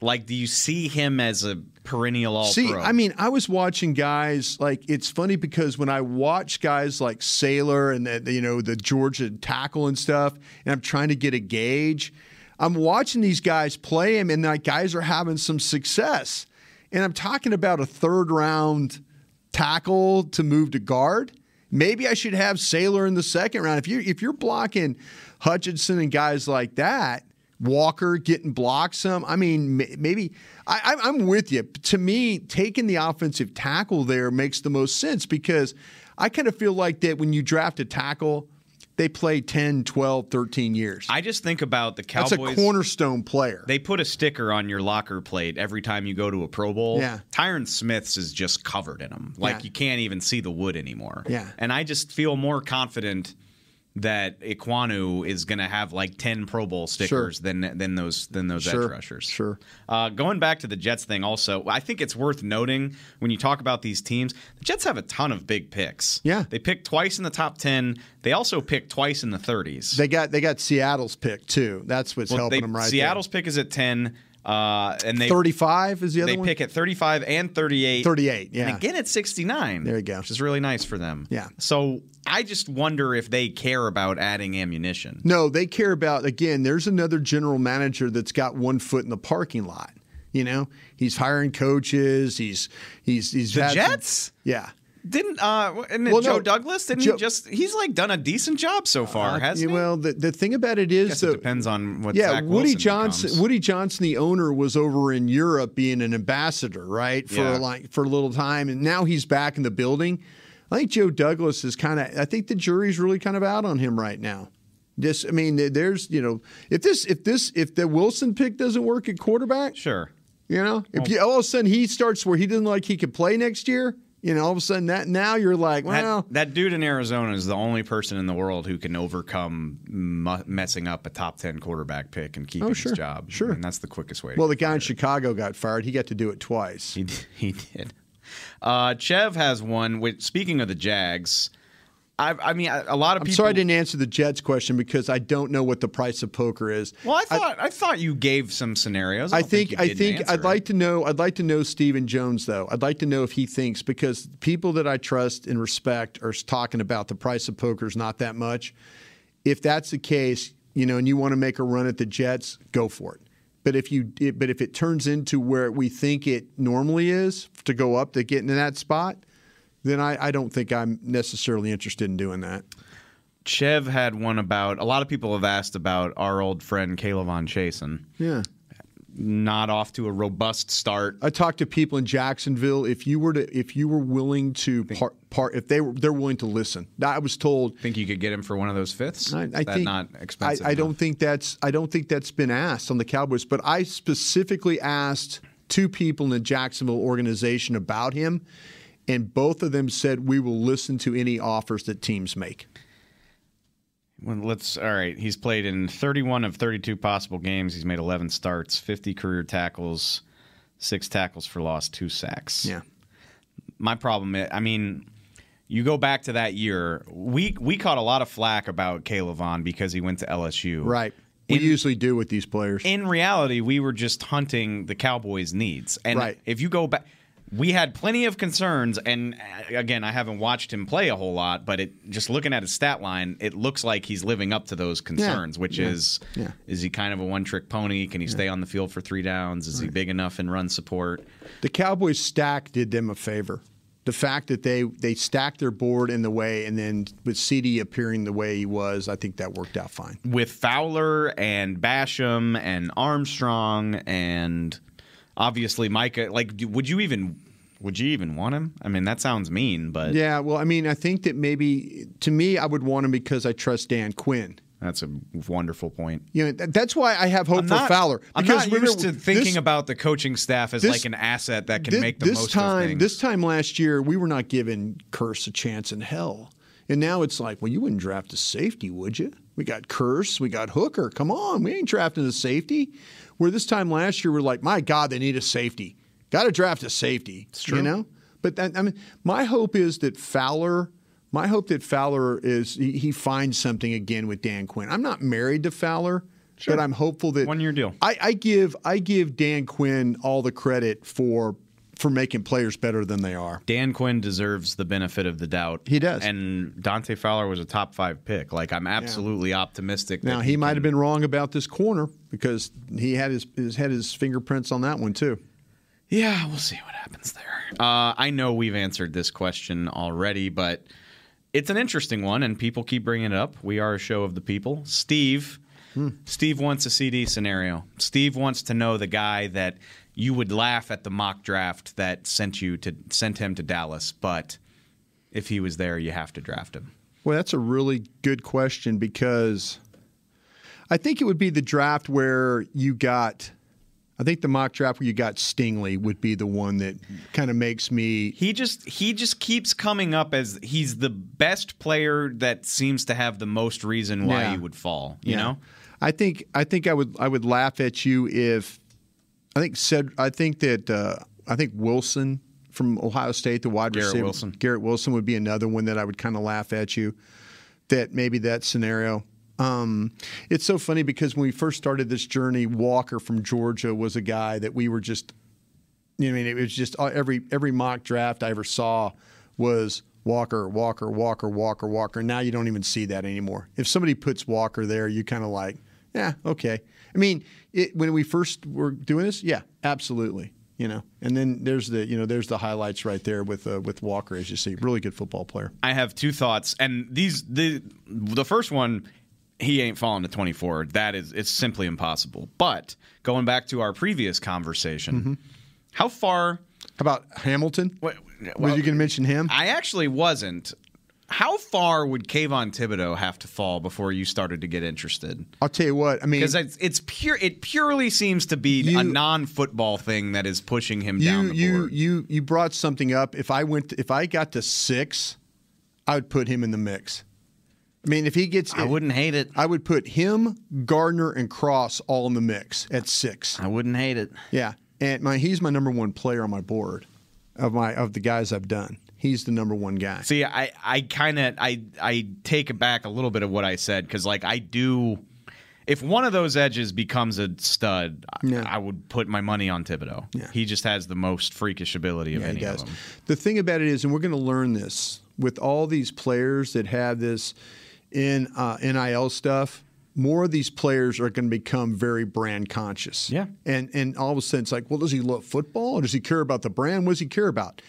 Like, do you see him as a perennial all See, pro? I mean, I was watching guys like it's funny because when I watch guys like Sailor and the, you know the Georgia tackle and stuff, and I'm trying to get a gauge, I'm watching these guys play him, and like guys are having some success, and I'm talking about a third round tackle to move to guard. Maybe I should have Sailor in the second round. If you if you're blocking Hutchinson and guys like that, Walker getting blocked some. I mean, maybe I, I'm- with you. To me, taking the offensive tackle there makes the most sense because I kind of feel like that when you draft a tackle, they play 10, 12, 13 years. I just think about the Cowboys. That's a cornerstone player. They put a sticker on your locker plate every time you go to a Pro Bowl. Yeah. Tyron Smith's is just covered in them. Like Yeah. you can't even see the wood anymore. Yeah. And I just feel more confident that Ekwonu is going to have like 10 Pro Bowl stickers than than those than those edge Sure. rushers. Sure. Uh, going back to the Jets thing also, I think it's worth noting when you talk about these teams, the Jets have a ton of big picks. Yeah. They picked twice in the top 10. They also picked twice in the 30s. They got they got Seattle's pick too. That's what's Well, helping they- them right there. Seattle's pick is at 10. Uh, and they 35 is the other they one. pick at 35 and 38. 38, yeah. And again at 69. There you go. Which is really nice for them. Yeah. So I just wonder if they care about adding ammunition. No, they care about again. There's another general manager that's got one foot in the parking lot. You know, he's hiring coaches. He's he's he's The had some- Jets? yeah. Didn't uh and then Well, Joe no, Douglas didn't Joe- he just he's like done a decent job so far, Uh, hasn't he? Well, the, the thing about it is, though, it depends on what yeah, Zach Woody Wilson Johnson. becomes. Woody Johnson, the owner, was over in Europe being an ambassador, right, for Yeah. like for a little time, and now he's back in the building. I think Joe Douglas is kind of. I think the jury's really kind of out on him right now. Just, I mean, there's, you know, if this, if this, if the Wilson pick doesn't work at quarterback, Sure. you know, if you, all of a sudden he starts where he doesn't like he could play next year, you know, all of a sudden that now you're like, well, that, that dude in Arizona is the only person in the world who can overcome mu- messing up a top 10 quarterback pick and keeping Oh, sure. his job. Sure. And that's the quickest way to well, the guy in. Chicago got fired. He got to do it twice. He did. He did. Uh, Chev has one. Which, speaking of the Jags, I, I mean, a lot of people I'm people. sorry I didn't answer the Jets question because I don't know what the price of poker is. Well, I thought I, thought you gave some scenarios. I, I think I think I'd it. like to know I'd like to know Stephen Jones though. I'd like to know if he thinks because people that I trust and respect are talking about the price of poker is not that much. If that's the case, you know, and you want to make a run at the Jets, go for it. But if you it, but if it turns into where we think it normally is to go up to get into that spot, then I, I don't think I'm necessarily interested in doing that. Chev had one about. A lot of people have asked about our old friend K'Lavon Chaisson. Yeah. Not off to a robust start. I talked to people in Jacksonville. If you were to, if you were willing to part, part if they were, they're willing to listen. I was told. Think you could get him for one of those fifths? I, I think not expensive. I don't think that's. I don't think that's been asked on the Cowboys. But I specifically asked two people in the Jacksonville organization about him, and both of them said we will listen to any offers that teams make. Well, let's. All right. He's played in 31 of 32 possible games. He's made 11 starts, 50 career tackles, six tackles for loss, two sacks. Yeah. My problem. is- I mean, you go back to that year. We we caught a lot of flack about K'Lavon because he went to LSU. Right. We In- usually do with these players. In reality, we were just hunting the Cowboys' needs. And Right. if you go back, we had plenty of concerns. And uh, again, I haven't watched him play a whole lot, but it just looking at his stat line, it looks like he's living up to those concerns. Which Yeah. is, Yeah. is he kind of a one-trick pony? Can he stay on the field for three downs? Is he big enough in run support? The Cowboys stack did them a favor. The fact that they they stacked their board in the way, and then with CeeDee appearing the way he was, I think that worked out fine. with Fowler and Basham and Armstrong and obviously Micah. Like, would you even would you even want him? I mean, that sounds mean, but Yeah, well, I mean, I think that maybe to me, I would want him because I trust Dan Quinn. that's a wonderful point. You know, that's why I have hope I'm for not, Fowler. I'm Because not used to thinking this- about the coaching staff as this- like an asset that can thi- make the this most time. of things. This time last year, we were not giving Kearse a chance in hell, and now it's like, well, you wouldn't draft a safety, would you? We got Kearse, we got Hooker. Come on, we ain't drafting a safety. Where this time last year, we're like, my God, they need a safety. Got to draft a safety. true. You know, but that, I mean, my hope is that Fowler. My hope that Fowler is he, he finds something again with Dan Quinn. I'm not married to Fowler, but I'm hopeful that One-year deal. I, I give I give Dan Quinn all the credit for for making players better than they are. Dan Quinn deserves the benefit of the doubt. He does. And Dante Fowler was a top five pick. Like, I'm absolutely optimistic. Now that he, might can- have been wrong about this corner because he had his, his had his fingerprints on that one too. Yeah, we'll see what happens there. Uh, I know we've answered this question already, but it's an interesting one, and people keep bringing it up. We are a show of the people. Steve, Steve wants a CeeDee scenario. Steve wants to know the guy that you would laugh at the mock draft that sent you to sent him to Dallas, but if he was there, you have to draft him. Well, that's a really good question because I think it would be the draft where you got. I think the mock draft where you got Stingley would be the one that kind of makes me He just he just keeps coming up as he's the best player that seems to have the most reason why Yeah. he would fall. You know. I think I think I would I would laugh at you if I think said I think that uh, I think Wilson from Ohio State, the wide Garrett receiver, Wilson. Garrett Wilson would be another one that I would kind of laugh at you. That maybe that scenario, Um, it's so funny because when we first started this journey, Walker from Georgia was a guy that we were just, you know, I mean, it was just uh, every every mock draft I ever saw was Walker, Walker, Walker, Walker, Walker. Now you don't even see that anymore. If somebody puts Walker there, you kind of like, yeah, okay. I mean, it, when we first were doing this, yeah, absolutely. You know, and then there's the you know there's the highlights right there with uh, with Walker as you see, really good football player. I have two thoughts, and these the the first one, he ain't falling to 24. That is, it's simply impossible. But going back to our previous conversation, Mm-hmm. how far? How about Hamilton? What, Were you going to mention him? I actually wasn't. How far would Kayvon Thibodeaux have to fall before you started to get interested? I'll tell you what. I mean, Because it's, it's pure. It purely seems to be You- a non-football thing that is pushing him you down the you board. you you brought something up. If I went, to, if I got to six, I would put him in the mix. I mean, if he gets, I wouldn't hate it. I would put him, Gardner, and Cross all in the mix at six. I wouldn't hate it. Yeah, and my he's my number one player on my board of my of the guys I've done. He's the number one guy. See, I, I kind of, I, I take back a little bit of what I said because, like, I do. If one of those edges becomes a stud, I- Yeah. I would put my money on Thibodeaux. Yeah. He just has the most freakish ability of Yeah, any of them. The thing about it is, and we're going to learn this with all these players that have this in uh, NIL stuff. More of these players are going to become very brand conscious. Yeah. and and all of a sudden it's like, well, does he love football or does he care about the brand? What does he care about?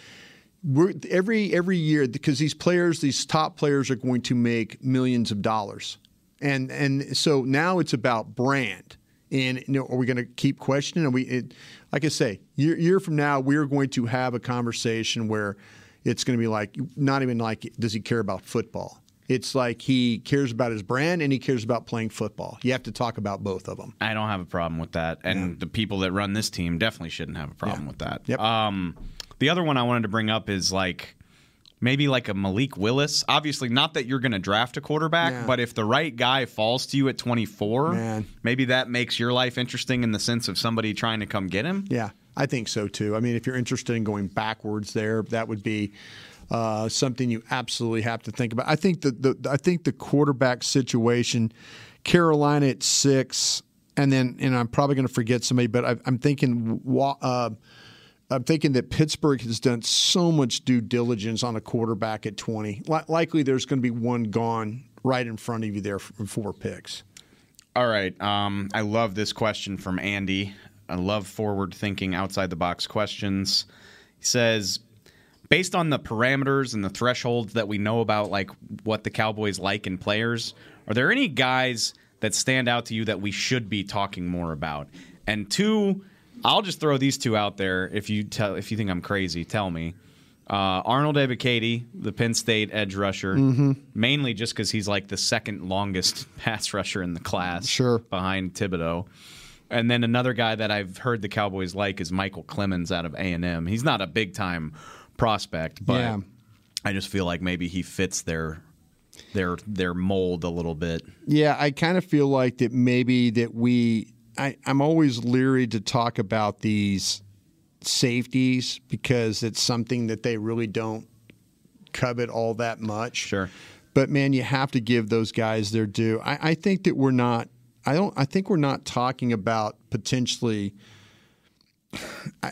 We're, every every year because these players, these top players, are going to make millions of dollars, and and so now it's about brand. And you know, are we going to keep questioning? Are we, it, like I say, year, year from now, we're going to have a conversation where it's going to be like, not even like, does he care about football? It's like he cares about his brand and he cares about playing football. You have to talk about both of them. I don't have a problem with that, and the people that run this team definitely shouldn't have a problem Yeah. with that. Yep. Um, the other one I wanted to bring up is like maybe like a Malik Willis. Obviously, not that you're going to draft a quarterback, Yeah. but if the right guy falls to you at 24, Man. maybe that makes your life interesting in the sense of somebody trying to come get him. Yeah, I think so too. I mean, if you're interested in going backwards there, that would be uh, something you absolutely have to think about. I think the, the I think the quarterback situation, Carolina at six, and then and I'm probably going to forget somebody, but I, I'm thinking. Uh, I'm thinking that Pittsburgh has done so much due diligence on a quarterback at 20. Li- likely, there's going to be one gone right in front of you there for four picks. All right. Um, I love this question from Andy. I love forward thinking, outside the box questions. He says, based on the parameters and the thresholds that we know about, like what the Cowboys like in players, are there any guys that stand out to you that we should be talking more about? And two, I'll just throw these two out there. If you tell, if you think I'm crazy, tell me. Uh, Arnold Ebiketie, the Penn State edge rusher, mainly just because he's like the second longest pass rusher in the class, Sure. behind Thibodeaux. And then another guy that I've heard the Cowboys like is Micheal Clemons out of A and M. He's not a big time prospect, but Yeah. I just feel like maybe he fits their their their mold a little bit. Yeah, I kind of feel like that maybe that we. I, I'm always leery to talk about these safeties because it's something that they really don't covet all that much. Sure. But man, you have to give those guys their due. I, I think that we're not. I don't. I think we're not talking about potentially.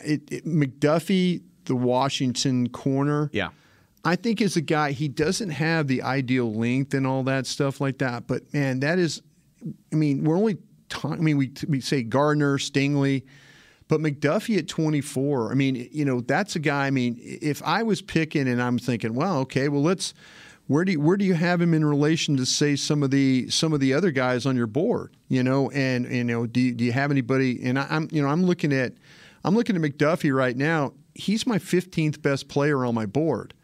It, it, McDuffie, the Washington corner. Yeah. I think as a guy, he doesn't have the ideal length and all that stuff like that. But man, that is, I mean, we're only talking. I mean, we we say Gardner, Stingley, but McDuffie at 24. I mean, you know, that's a guy. I mean, if I was picking and I'm thinking, well, okay, well, let's. Where do you, where do you have him in relation to say some of the some of the other guys on your board? You know, and you know, do you, do you have anybody? And I, I'm you know I'm looking at I'm looking at McDuffie right now. He's my 15th best player on my board.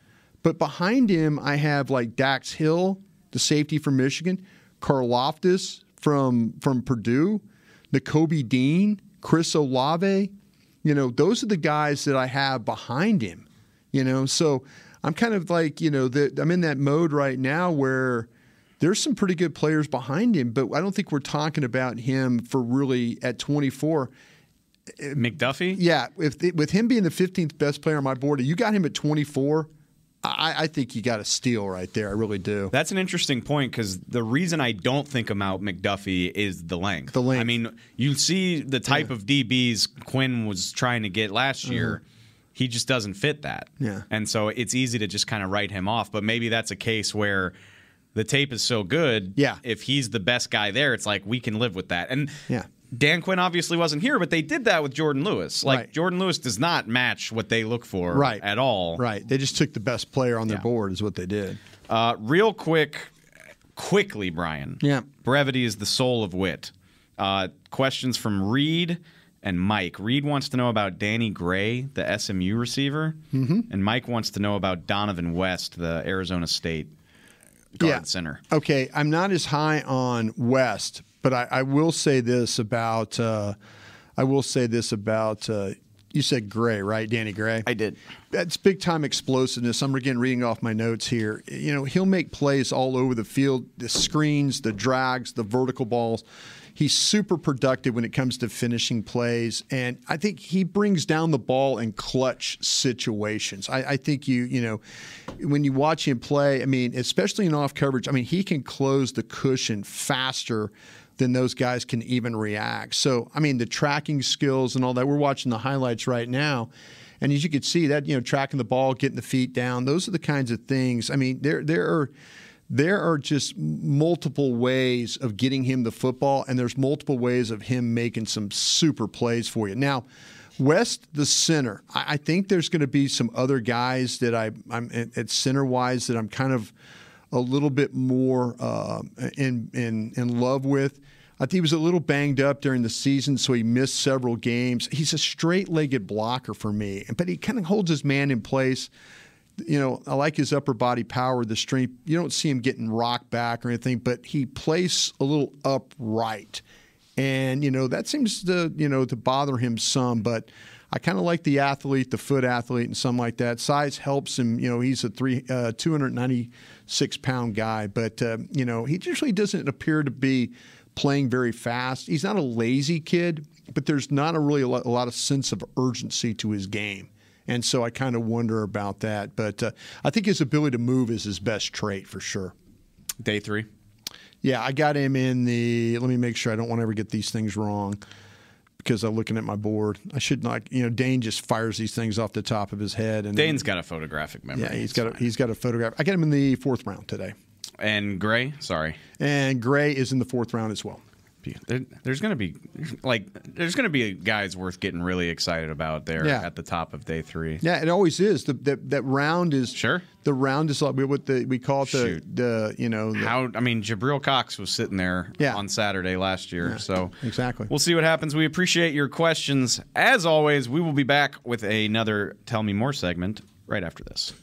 But behind him, I have like Dax Hill, the safety from Michigan, Karlaftis from from Purdue, Nakobe Dean, Chris Olave. You know, those are the guys that I have behind him. You know, so I'm kind of like you know the, I'm in that mode right now where there's some pretty good players behind him, but I don't think we're talking about him for really at 24. McDuffie? Yeah, if with him being the 15th best player on my board, you got him at 24. I, I think you got a steal right there. I really do. That's an interesting point because the reason I don't think about McDuffie is the length. The length. I mean, you see the type of DBs Quinn was trying to get last year. He just doesn't fit that. Mm-hmm. Yeah. And so it's easy to just kind of write him off. But maybe that's a case where the tape is so good. Yeah. If he's the best guy there, it's like we can live with that. And Yeah. Dan Quinn obviously wasn't here, but they did that with Jourdan Lewis. Like Right. Jourdan Lewis does not match what they look for Right. at all. Right. They just took the best player on their Yeah. board, is what they did. Uh, real quick, quickly, Bryan. Yeah. Brevity is the soul of wit. Uh, questions from Reed and Mike. Reed wants to know about Danny Gray, the SMU receiver, mm-hmm. and Mike wants to know about Dohnovan West, the Arizona State guard center. Okay, I'm not as high on West, but I, I will say this about uh, I will say this about uh, you said Gray, right? Danny Gray. I did. That's big time explosiveness. I'm again reading off my notes here. You know, he'll make plays all over the field, the screens, the drags, the vertical balls. He's super productive when it comes to finishing plays, and I think he brings down the ball in clutch situations. I, I think you, you know, when you watch him play, I mean, especially in off coverage, I mean, he can close the cushion faster than those guys can even react. So, I mean, the tracking skills and all that. We're watching the highlights right now. And as you can see, that you know, tracking the ball, getting the feet down, those are the kinds of things. I mean, there there are there are just multiple ways of getting him the football, and there's multiple ways of him making some super plays for you. Now, West, the center, I, think there's going to be some other guys that I, I'm at, at center wise that I'm kind of a little bit more uh, in, in in love with. I think he was a little banged up during the season, so he missed several games. He's a straight-legged blocker for me, but he kind of holds his man in place. You know, I like his upper body power, the strength. You don't see him getting rocked back or anything, but he plays a little upright, and you know that seems to you know to bother him some. But I kind of like the athlete, the foot athlete, and something like that. Size helps him. You know, he's a three uh, 296 pound guy, but uh, you know he usually doesn't appear to be playing very fast. He's not a lazy kid, but there's not a really a lot, a lot of sense of urgency to his game. And so I kind of wonder about that. But uh, I think his ability to move is his best trait for sure. Day three. Yeah, I got him in the. Let me make sure I don't want to ever get these things wrong because I'm looking at my board. I should not. You know, Dane just fires these things off the top of his head. And Dane's got a photographic memory. yeah, he's got a, he's got a photograph. I got him in the fourth round today, and Gray. Sorry. and Gray is in the fourth round as well. There, there's going to be like there's going to be a guys worth getting really excited about there Yeah. at the top of day three. Yeah, it always is. The that, that round is Sure. The round is like what the we call it the Shoot. the you know the, How I mean, Jabril Cox was sitting there Yeah. on Saturday last year, so exactly. We'll see what happens. We appreciate your questions. As always, we will be back with another Tell Me More segment right after this.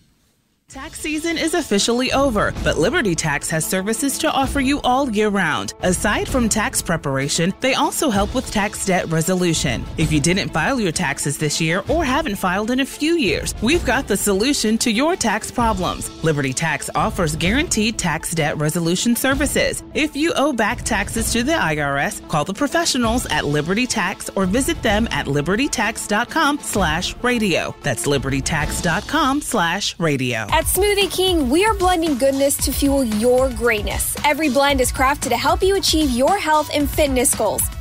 Tax season is officially over, but Liberty Tax has services to offer you all year round. Aside from tax preparation, they also help with tax debt resolution. If you didn't file your taxes this year or haven't filed in a few years, we've got the solution to your tax problems. Liberty Tax offers guaranteed tax debt resolution services. If you owe back taxes to the IRS, call the professionals at Liberty Tax or visit them at libertytax.com slash radio. That's libertytax.com slash radio. At Smoothie King, we are blending goodness to fuel your greatness. Every blend is crafted to help you achieve your health and fitness goals.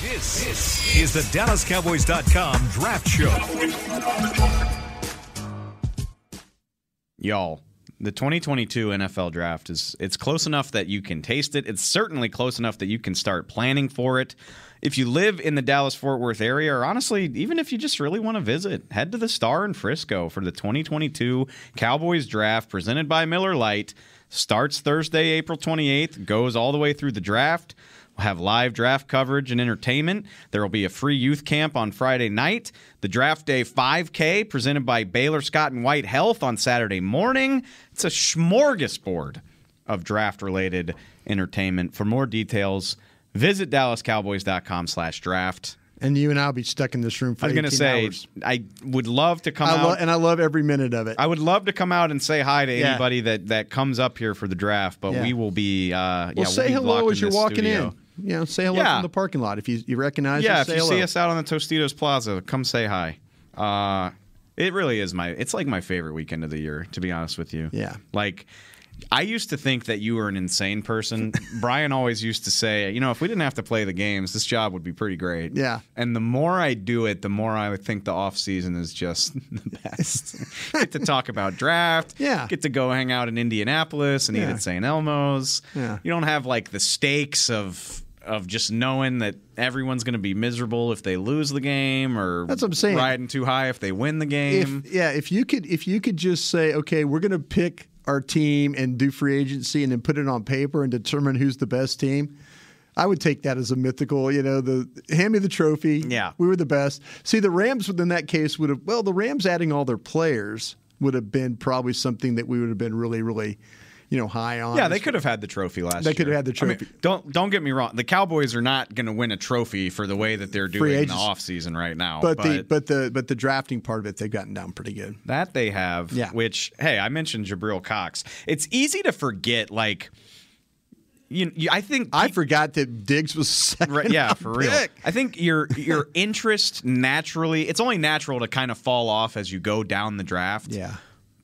This, this is the DallasCowboys.com Draft Show. Y'all, the 2022 NFL draft is it's close enough that you can taste it. It's certainly close enough that you can start planning for it. If you live in the Dallas Fort Worth area, or honestly, even if you just really want to visit, head to the Star in Frisco for the 2022 Cowboys draft presented by Miller Lite. Starts Thursday, April 28th, goes all the way through the draft. We'll have live draft coverage and entertainment. There will be a free youth camp on Friday night. The draft day 5K presented by Baylor Scott and White Health on Saturday morning. It's a smorgasbord of draft related entertainment. For more details, visit dallascowboys.com slash draft. And you and I'll be stuck in this room for I was going to say, hours. I would love to come I out. and I love every minute of it. I would love to come out and say hi to Yeah. anybody that, that comes up here for the draft, but Yeah. we will be. Uh, well, yeah, say we'll be hello as you're walking studio. in. You know, say hello Yeah. from the parking lot. If you, you recognize Yeah, us, if you hello. see us out on the Tostitos Plaza, come say hi. Uh, it really is my. It's like my favorite weekend of the year, to be honest with you. Yeah. Like. I used to think that you were an insane person. Bryan always used to say, you know, if we didn't have to play the games, this job would be pretty great. Yeah. And the more I do it, the more I think the off season is just the best. get to talk about draft. Yeah. Get to go hang out in Indianapolis and eat at St. Elmo's. Yeah. You don't have like the stakes of of just knowing that everyone's going to be miserable if they lose the game or That's what I'm saying. riding too high if they win the game. If, yeah, if you could, if you could just say, okay, we're going to pick our team and do free agency, and then put it on paper and determine who's the best team. I would take that as a mythical, you know, the hand me the trophy. Yeah. We were the best. See, the Rams in that case would have, well, the Rams adding all their players would have been probably something that we would have been really, really, you know, high on. yeah, they could have had the trophy last year. They year. could have had the I mean, trophy. don't don't get me wrong. The Cowboys are not going to win a trophy for the way that they're doing in the offseason right now. But, the but the but the drafting part of it, they've gotten down pretty good. That they have. Yeah. Which, hey, I mentioned Jabril Cox. It's easy to forget, like, you, you I think. I forgot that Diggs was second Right, yeah, for real. I think your your interest naturally it's only natural to kind of fall off as you go down the draft. Yeah.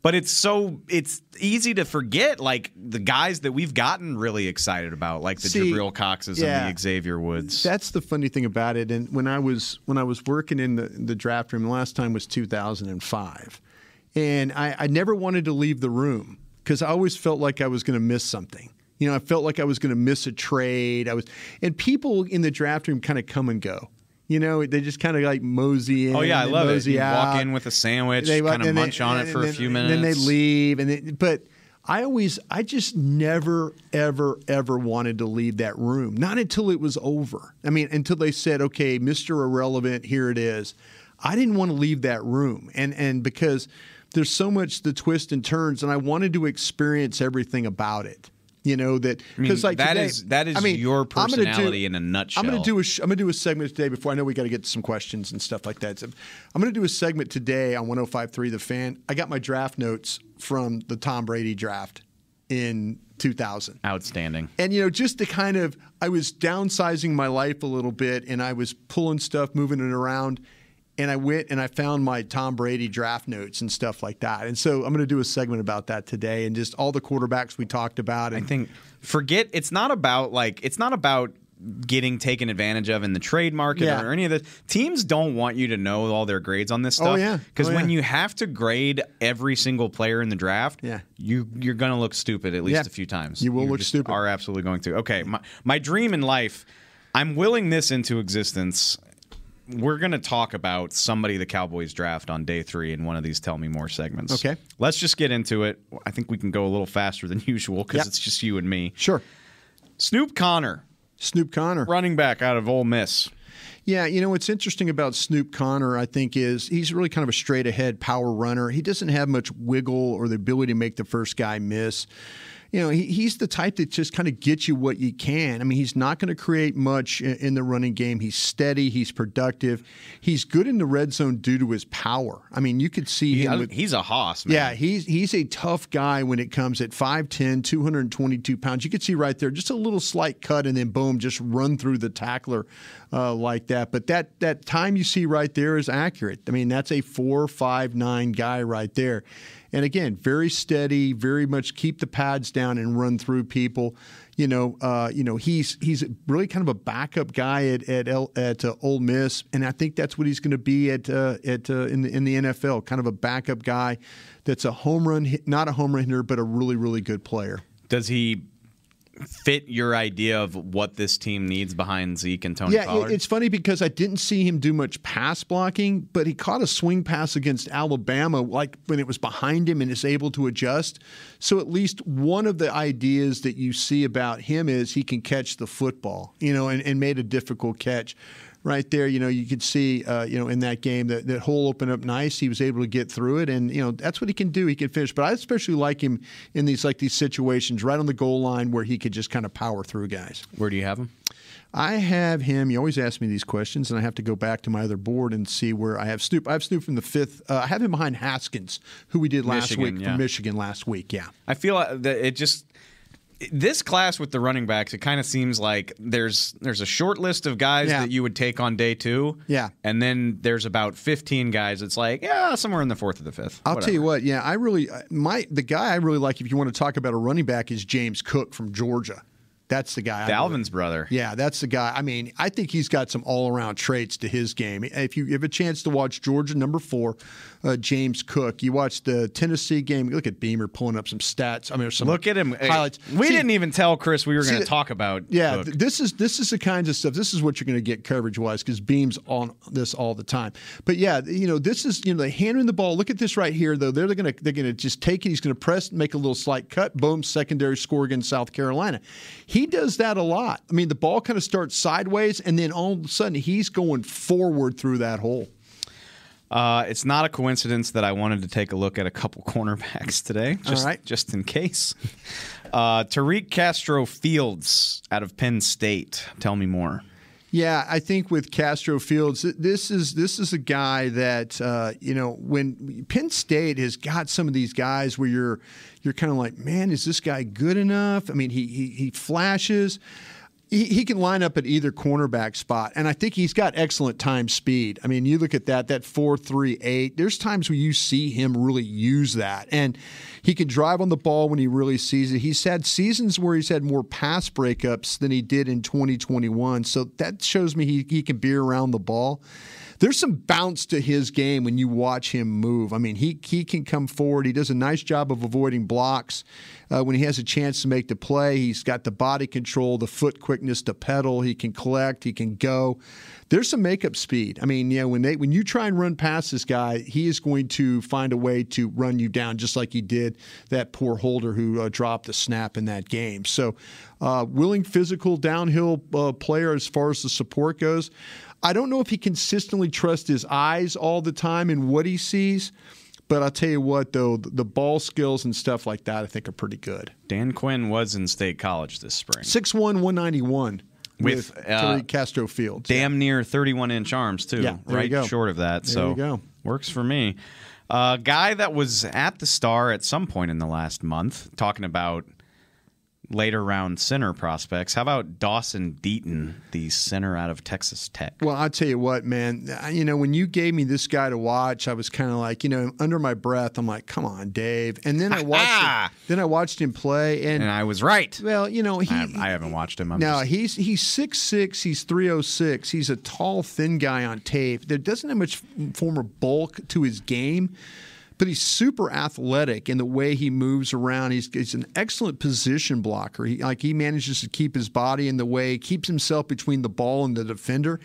But it's so it's easy to forget like the guys that we've gotten really excited about, like the See, Jabril Coxes yeah. and the Xavier Woods. That's the funny thing about it. And when I was when I was working in the the draft room, the last time was 2005, and I, I never wanted to leave the room because I always felt like I was going to miss something. You know, I felt like I was going to miss a trade. I was, and people in the draft room kind of come and go. You know, they just kind of like mosey oh, in. Oh yeah, I and love it. mosey You walk in with a sandwich, They- kind of and they- munch on it and for a then- few and minutes. Then they leave, and they, but I always, I just never, ever, ever wanted to leave that room. Not until it was over. I mean, until they said, "Okay, Mister Irrelevant, here it is." I didn't want to leave that room, and and because there's so much the twists and turns, and I wanted to experience everything about it. You know that I mean, because like that today- is- that is I mean, your I'm do- personality in a nutshell. I'm going to do a sh- I'm going to do a segment today before I know we got to get some questions and stuff like that. So I'm going to do a segment today on 105.3 The Fan. I got my draft notes from the Tom Brady draft in 2000. Outstanding. And you know, just to kind of, I was downsizing my life a little bit, and I was pulling stuff, moving it around, and I went and I found my Tom Brady draft notes and stuff like that. And so I'm going to do a segment about that today, and just all the quarterbacks we talked about. And I think forget it's not about like it's not about getting taken advantage of in the trade market Yeah. or any of the teams don't want you to know all their grades on this oh, stuff. Oh, yeah. Because Oh, when yeah. you have to grade every single player in the draft, Yeah. you you're gonna look stupid at least Yeah. a few times. You will look just stupid. Are absolutely going to. Okay, my my dream in life, I'm willing this into existence. We're going to talk about somebody the Cowboys draft on day three in one of these Tell Me More segments. Okay. Let's just get into it. I think we can go a little faster than usual because Yep. it's just you and me. sure, Snoop Conner, Snoop Conner. running back out of Ole Miss. Yeah, you know what's interesting about Snoop Conner, I think, is he's really kind of a straight ahead power runner. He doesn't have much wiggle or the ability to make the first guy miss you know, he, he's the type that just kind of gets you what you can. I mean, he's not going to create much in, in, the running game. He's steady. He's productive. He's good in the red zone due to his power. I mean, you could see he, him. With, he's a hoss, man. Yeah, he's he's a tough guy when it comes at 5'10", 222 pounds. You could see right there just a little slight cut and then boom, just run through the tackler uh, like that. But that that time you see right there is accurate. I mean, that's a four five nine guy right there. And again, very steady, very much keep the pads down and run through people. You know, uh, you know he's he's really kind of a backup guy at at at uh, Ole Miss, and I think that's what he's going to be at uh, at uh, in the in the NFL. Kind of a backup guy that's a home run, not a home run hitter, but a really really good player. Does he fit your idea of what this team needs behind Zeke and Tony yeah, Pollard? it's funny because I didn't see him do much pass blocking, but he caught a swing pass against Alabama, like when it was behind him and is able to adjust. So at least one of the ideas that you see about him is he can catch the football, you know, and, and made a difficult catch right there, you know, you could see, uh, you know, in that game that that hole opened up nice. He was able to get through it, and you know that's what he can do. He can finish. But I especially like him in these like these situations right on the goal line where he could just kind of power through guys. Where do you have him? I have him. You always ask me these questions, and I have to go back to my other board and see where I have Snoop. I have Snoop from the fifth. Uh, I have him behind Haskins, who we did last Michigan, week yeah. from Michigan last week. Yeah, I feel that it just this class with the running backs, it kind of seems like there's there's a short list of guys Yeah. that you would take on day two. Yeah. And then there's about 15 guys. It's like, yeah, somewhere in the fourth or the fifth. I'll tell you what. Yeah, I really uh, my the guy I really like. If you want to talk about a running back, is James Cook from Georgia. That's the guy. Dalvin's brother. Yeah, that's the guy. I mean, I think he's got some all-around traits to his game. If you have a chance to watch Georgia number four, uh, James Cook, you watch the Tennessee game. Look at Beamer pulling up some stats. I mean, some Look at him. highlights. We See, didn't even tell Chris we were going to talk about. yeah, th- this is this is the kinds of stuff. This is what you're going to get coverage wise because Beam's on this all the time. But yeah, you know, this is you know they hand him the ball. Look at this right here though. They're going to they're going to just take it. He's going to press, make a little slight cut, boom, secondary score against South Carolina. He does that a lot. I mean, the ball kind of starts sideways, and then all of a sudden he's going forward through that hole. Uh, it's not a coincidence that I wanted to take a look at a couple cornerbacks today, just, right. just in case. Uh, Tariq Castro Fields out of Penn State. Tell me more. Yeah, I think with Castro Fields, this is this is a guy that uh, you know when Penn State has got some of these guys where you're you're kind of like, man, is this guy good enough? I mean, he he, he flashes. He, he can line up at either cornerback spot, and I think he's got excellent time speed. I mean, you look at that that four three eight. There's times where you see him really use that, and he can drive on the ball when he really sees it. He's had seasons where he's had more pass breakups than he did in 2021, so that shows me he, he can be around the ball. There's some bounce to his game when you watch him move. I mean, he he can come forward. He does a nice job of avoiding blocks uh, when he has a chance to make the play. He's got the body control, the foot quickness to pedal. He can collect. He can go. There's some makeup speed. I mean, you know, when they when you try and run past this guy, he is going to find a way to run you down, just like he did that poor holder who uh, dropped the snap in that game. So, uh, willing, physical, downhill uh, player as far as the support goes. I don't know if he consistently trusts his eyes all the time and what he sees, but I'll tell you what, though, the ball skills and stuff like that, I think are pretty good. Dan Quinn was in State College this spring. 6'1, 191 with, With, uh, Castro Fields. Damn near 31 inch arms, too. Yeah, there you right go. short of that. There so you go. works for me. A uh, guy that was at the star at some point in the last month, talking about later round center prospects. How about Dawson Deaton, the center out of Texas Tech? Well, I'll tell you what, man. Uh, you know, when you gave me this guy to watch, I was kind of like, you know, under my breath, I'm like, "Come on, Dave." And then I watched, him, then I watched him play, and, And I was right. well, you know, he. I, I haven't watched him. I'm no, just- he's he's six six. He's three oh six. He's a tall, thin guy on tape. There doesn't have much former bulk to his game, but he's super athletic in the way he moves around. He's, he's an excellent position blocker. He like he manages to keep his body in the way, keeps himself between the ball and the defender,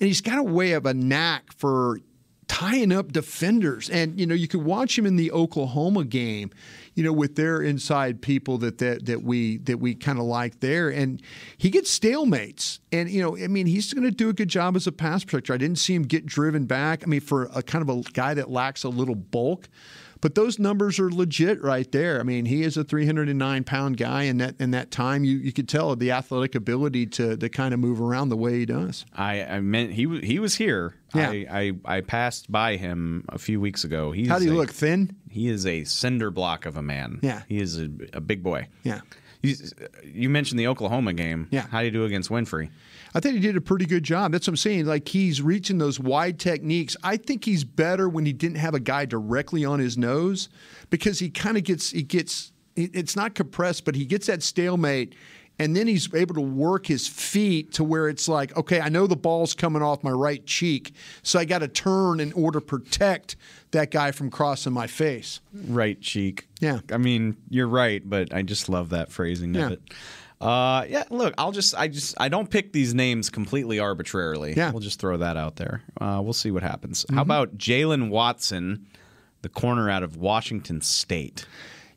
and he's got a way of a knack for tying up defenders. And, you know, you could watch him in the Oklahoma game, you know, with their inside people that that, that we that we kind of like there. And he gets stalemates. And, you know, I mean, he's going to do a good job as a pass protector. I didn't see him get driven back. I mean, for a kind of a guy that lacks a little bulk. But those numbers are legit right there. I mean, he is a 309 pound guy, and that in that time, you, you could tell the athletic ability to to kind of move around the way he does. I, I meant he he was here. Yeah. I, I I passed by him a few weeks ago. He's How do you a- look? Thin? He is a cinder block of a man. Yeah. he is a, a big boy. Yeah. You, you mentioned the Oklahoma game. Yeah. How do you do against Winfrey? I think he did a pretty good job. That's what I'm saying. Like he's reaching those wide techniques. I think he's better when he didn't have a guy directly on his nose because he kind of gets he gets it's not compressed, but he gets that stalemate. And then he's able to work his feet to where it's like, okay, I know the ball's coming off my right cheek, so I got to turn in order to protect that guy from crossing my face. Right cheek. Yeah. I mean, you're right, but I just love that phrasing Yeah. of it. Uh, yeah. Look, I'll just, I just, I don't pick these names completely arbitrarily. Yeah. We'll just throw that out there. Uh, we'll see what happens. Mm-hmm. How about Jaylen Watson, the corner out of Washington State?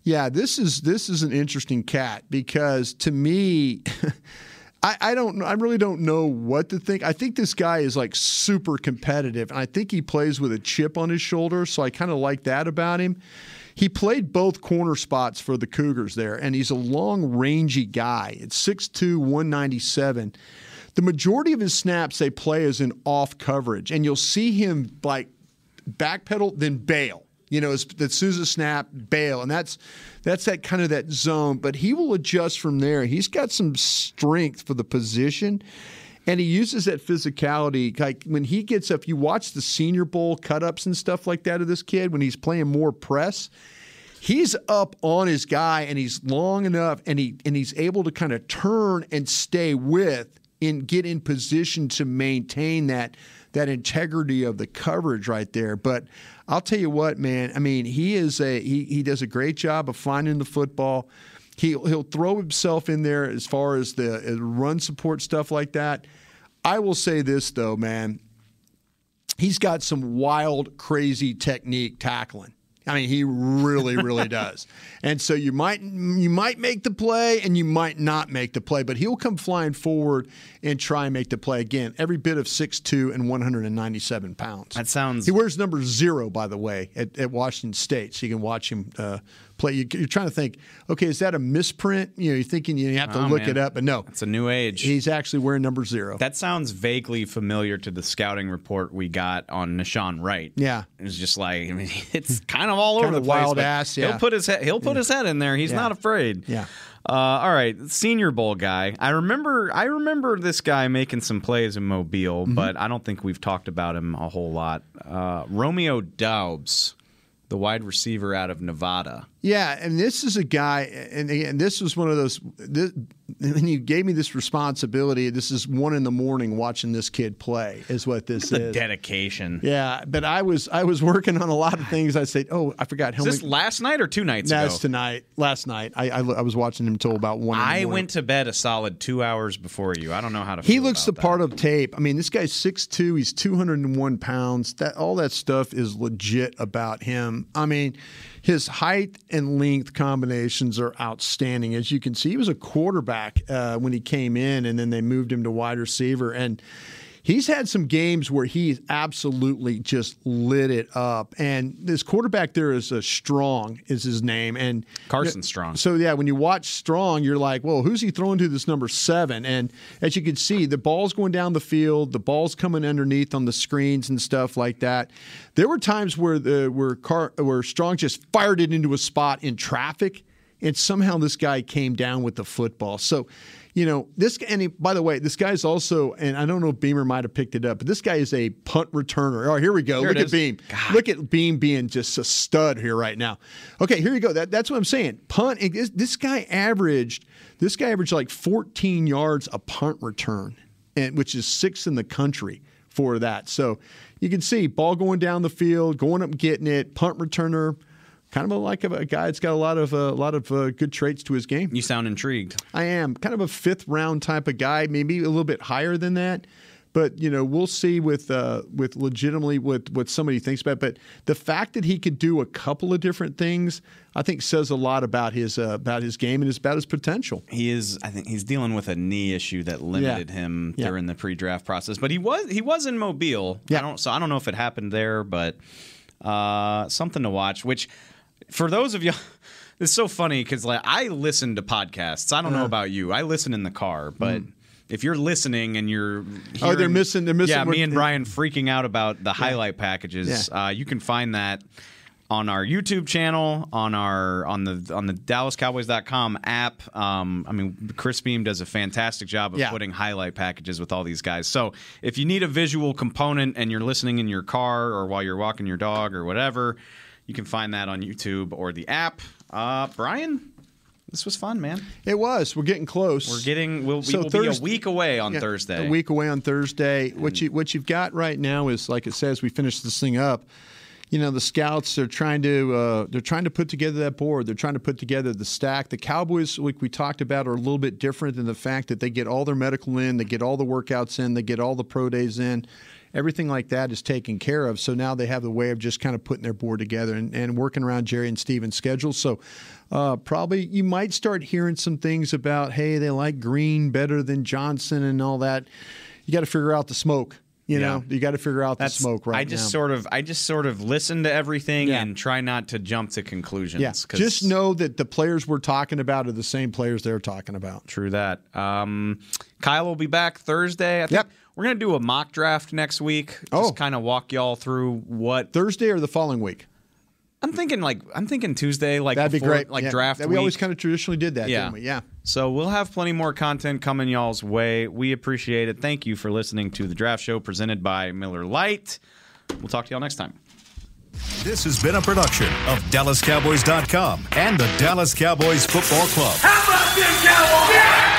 Yeah, this is this is an interesting cat because to me, I, I don't I really don't know what to think. I think this guy is like super competitive, and I think he plays with a chip on his shoulder. So I kind of like that about him. He played both corner spots for the Cougars there, and he's a long, rangy guy. It's 6'2", 197. The majority of his snaps they play is in off coverage, and you'll see him like backpedal, then bail. You know, as soon snap, bail, and that's that's that kind of that zone. But he will adjust from there. He's got some strength for the position, and he uses that physicality. Like when he gets up, you watch the Senior Bowl cut ups and stuff like that of this kid when he's playing more press. He's up on his guy, and he's long enough, and he and he's able to kind of turn and stay with and get in position to maintain that that integrity of the coverage right there. But I'll tell you what, man. I mean, he is a he he does a great job of finding the football. He'll he'll throw himself in there as far as the uh, run support stuff like that. I will say this though, man. He's got some wild, crazy technique tackling. I mean, he really, really does. And so you might you might make the play and you might not make the play, but he'll come flying forward and try and make the play again. Every bit of 6'2 and 197 pounds. That sounds. He wears number zero, by the way, at, at Washington State, so you can watch him uh, play. You, you're trying to think, okay, is that a misprint? You know, you're thinking you have to Oh, look man. it up, but no, It's a new age. he's actually wearing number zero. That sounds vaguely familiar to the scouting report we got on Nahshon Wright. Yeah. it was just like I mean, it's kind of all over Kinda the wild but ass, yeah. He'll put his head. He'll put his head in there. He's Yeah. not afraid. Yeah. Uh, all right, Senior Bowl guy. I remember. I remember this guy making some plays in Mobile, Mm-hmm. but I don't think we've talked about him a whole lot. Uh, Romeo Doubs, the wide receiver out of Nevada. Yeah, and this is a guy, and again, this was one of those. This, when you gave me this responsibility, this is one in the morning watching this kid play. Is what this The is. dedication. yeah, but I was I was working on a lot of things. I said, oh, I forgot. Is this last night or two nights ago? That's tonight. Last night, I, I I was watching him until about one. in the I went to bed a solid two hours before you. I don't know how to. He feel looks the about part that. of tape. I mean, this guy's 6'2", he's 201 pounds. That all that stuff is legit about him. I mean, his height and length combinations are outstanding. As you can see, he was a quarterback uh, when he came in, and then they moved him to wide receiver. And he's had some games where he absolutely just lit it up. And this quarterback there is a Strong is his name, and Carson Strong. so yeah, when you watch Strong, you're like, well, who's he throwing to this number seven? And as you can see, the ball's going down the field, the ball's coming underneath on the screens and stuff like that. There were times where the where Car, where Strong just fired it into a spot in traffic, and somehow this guy came down with the football. So. You know this, and he, by the way, this guy's also, and I don't know if Beamer might have picked it up, but this guy is a punt returner. Oh, here we go. Here Look at. Beam. Look at Beam being just a stud here right now. Okay, here you go. That, that's what I'm saying. Punt. it- this guy averaged. This guy averaged like 14 yards a punt return, and which is sixth in the country for that. So you can see ball going down the field, going up, and getting it. Punt returner. Kind of a, like a, a guy that's got a lot of a lot of uh, good traits to his game. You sound intrigued. I am kind of a fifth round type of guy, maybe a little bit higher than that. But you know, we'll see with uh, with legitimately what what somebody thinks about. But the fact that he could do a couple of different things, I think, says a lot about his uh, about his game and about his potential. He is. I think he's dealing with a knee issue that limited Yeah. him Yeah. during the pre-draft process. But he was he was in Mobile. I don't. So I don't know if it happened there, but uh, something to watch. Which for those of you. It's so funny because like I listen to podcasts. I don't know Uh-huh. about you. I listen in the car, but if you're listening and you're Mm. Oh, they're missing- they're missing Yeah, me and Bryan freaking out about the highlight packages. Yeah. Uh, you can find that on our YouTube channel, on our on the on the DallasCowboys.com app. Um, I mean, Chris Beam does a fantastic job of Yeah. putting highlight packages with all these guys. So if you need a visual component and you're listening in your car or while you're walking your dog or whatever, you can find that on YouTube or the app. Uh, Bryan, this was fun, man. It was. We're getting close. We're getting. We'll, we So will be a week away on Yeah, Thursday. A week away on Thursday. What you what you've got right now is like it says we finish this thing up. You know the scouts are trying to uh, they're trying to put together that board. They're trying to put together the stack. The Cowboys, like we talked about, are a little bit different in the fact that they get all their medical in, they get all the workouts in, they get all the pro days in. Everything like that is taken care of. So now they have the way of just kind of putting their board together and, and working around Jerry and Stephen's schedule. So uh, probably you might start hearing some things about, hey, they like Green better than Johnson and all that. You got to figure out the smoke. You know, you got to figure out the smoke right I just now. sort of, I just sort of listen to everything Yeah. and try not to jump to conclusions. yeah, just know that the players we're talking about are the same players they're talking about. True that. Um, Kyle will be back Thursday. I think Yep. We're gonna do a mock draft next week. Just Oh. kind of walk y'all through what Thursday or the following week. I'm thinking. Like I'm thinking Tuesday. Like That'd be great. Like Yeah. draft. That we week. always kind of traditionally did that, Yeah. didn't we? Yeah. So we'll have plenty more content coming y'all's way. We appreciate it. Thank you for listening to the Draft Show presented by Miller Lite. We'll talk to y'all next time. This has been a production of DallasCowboys.com and the Dallas Cowboys Football Club. How about them Cowboys?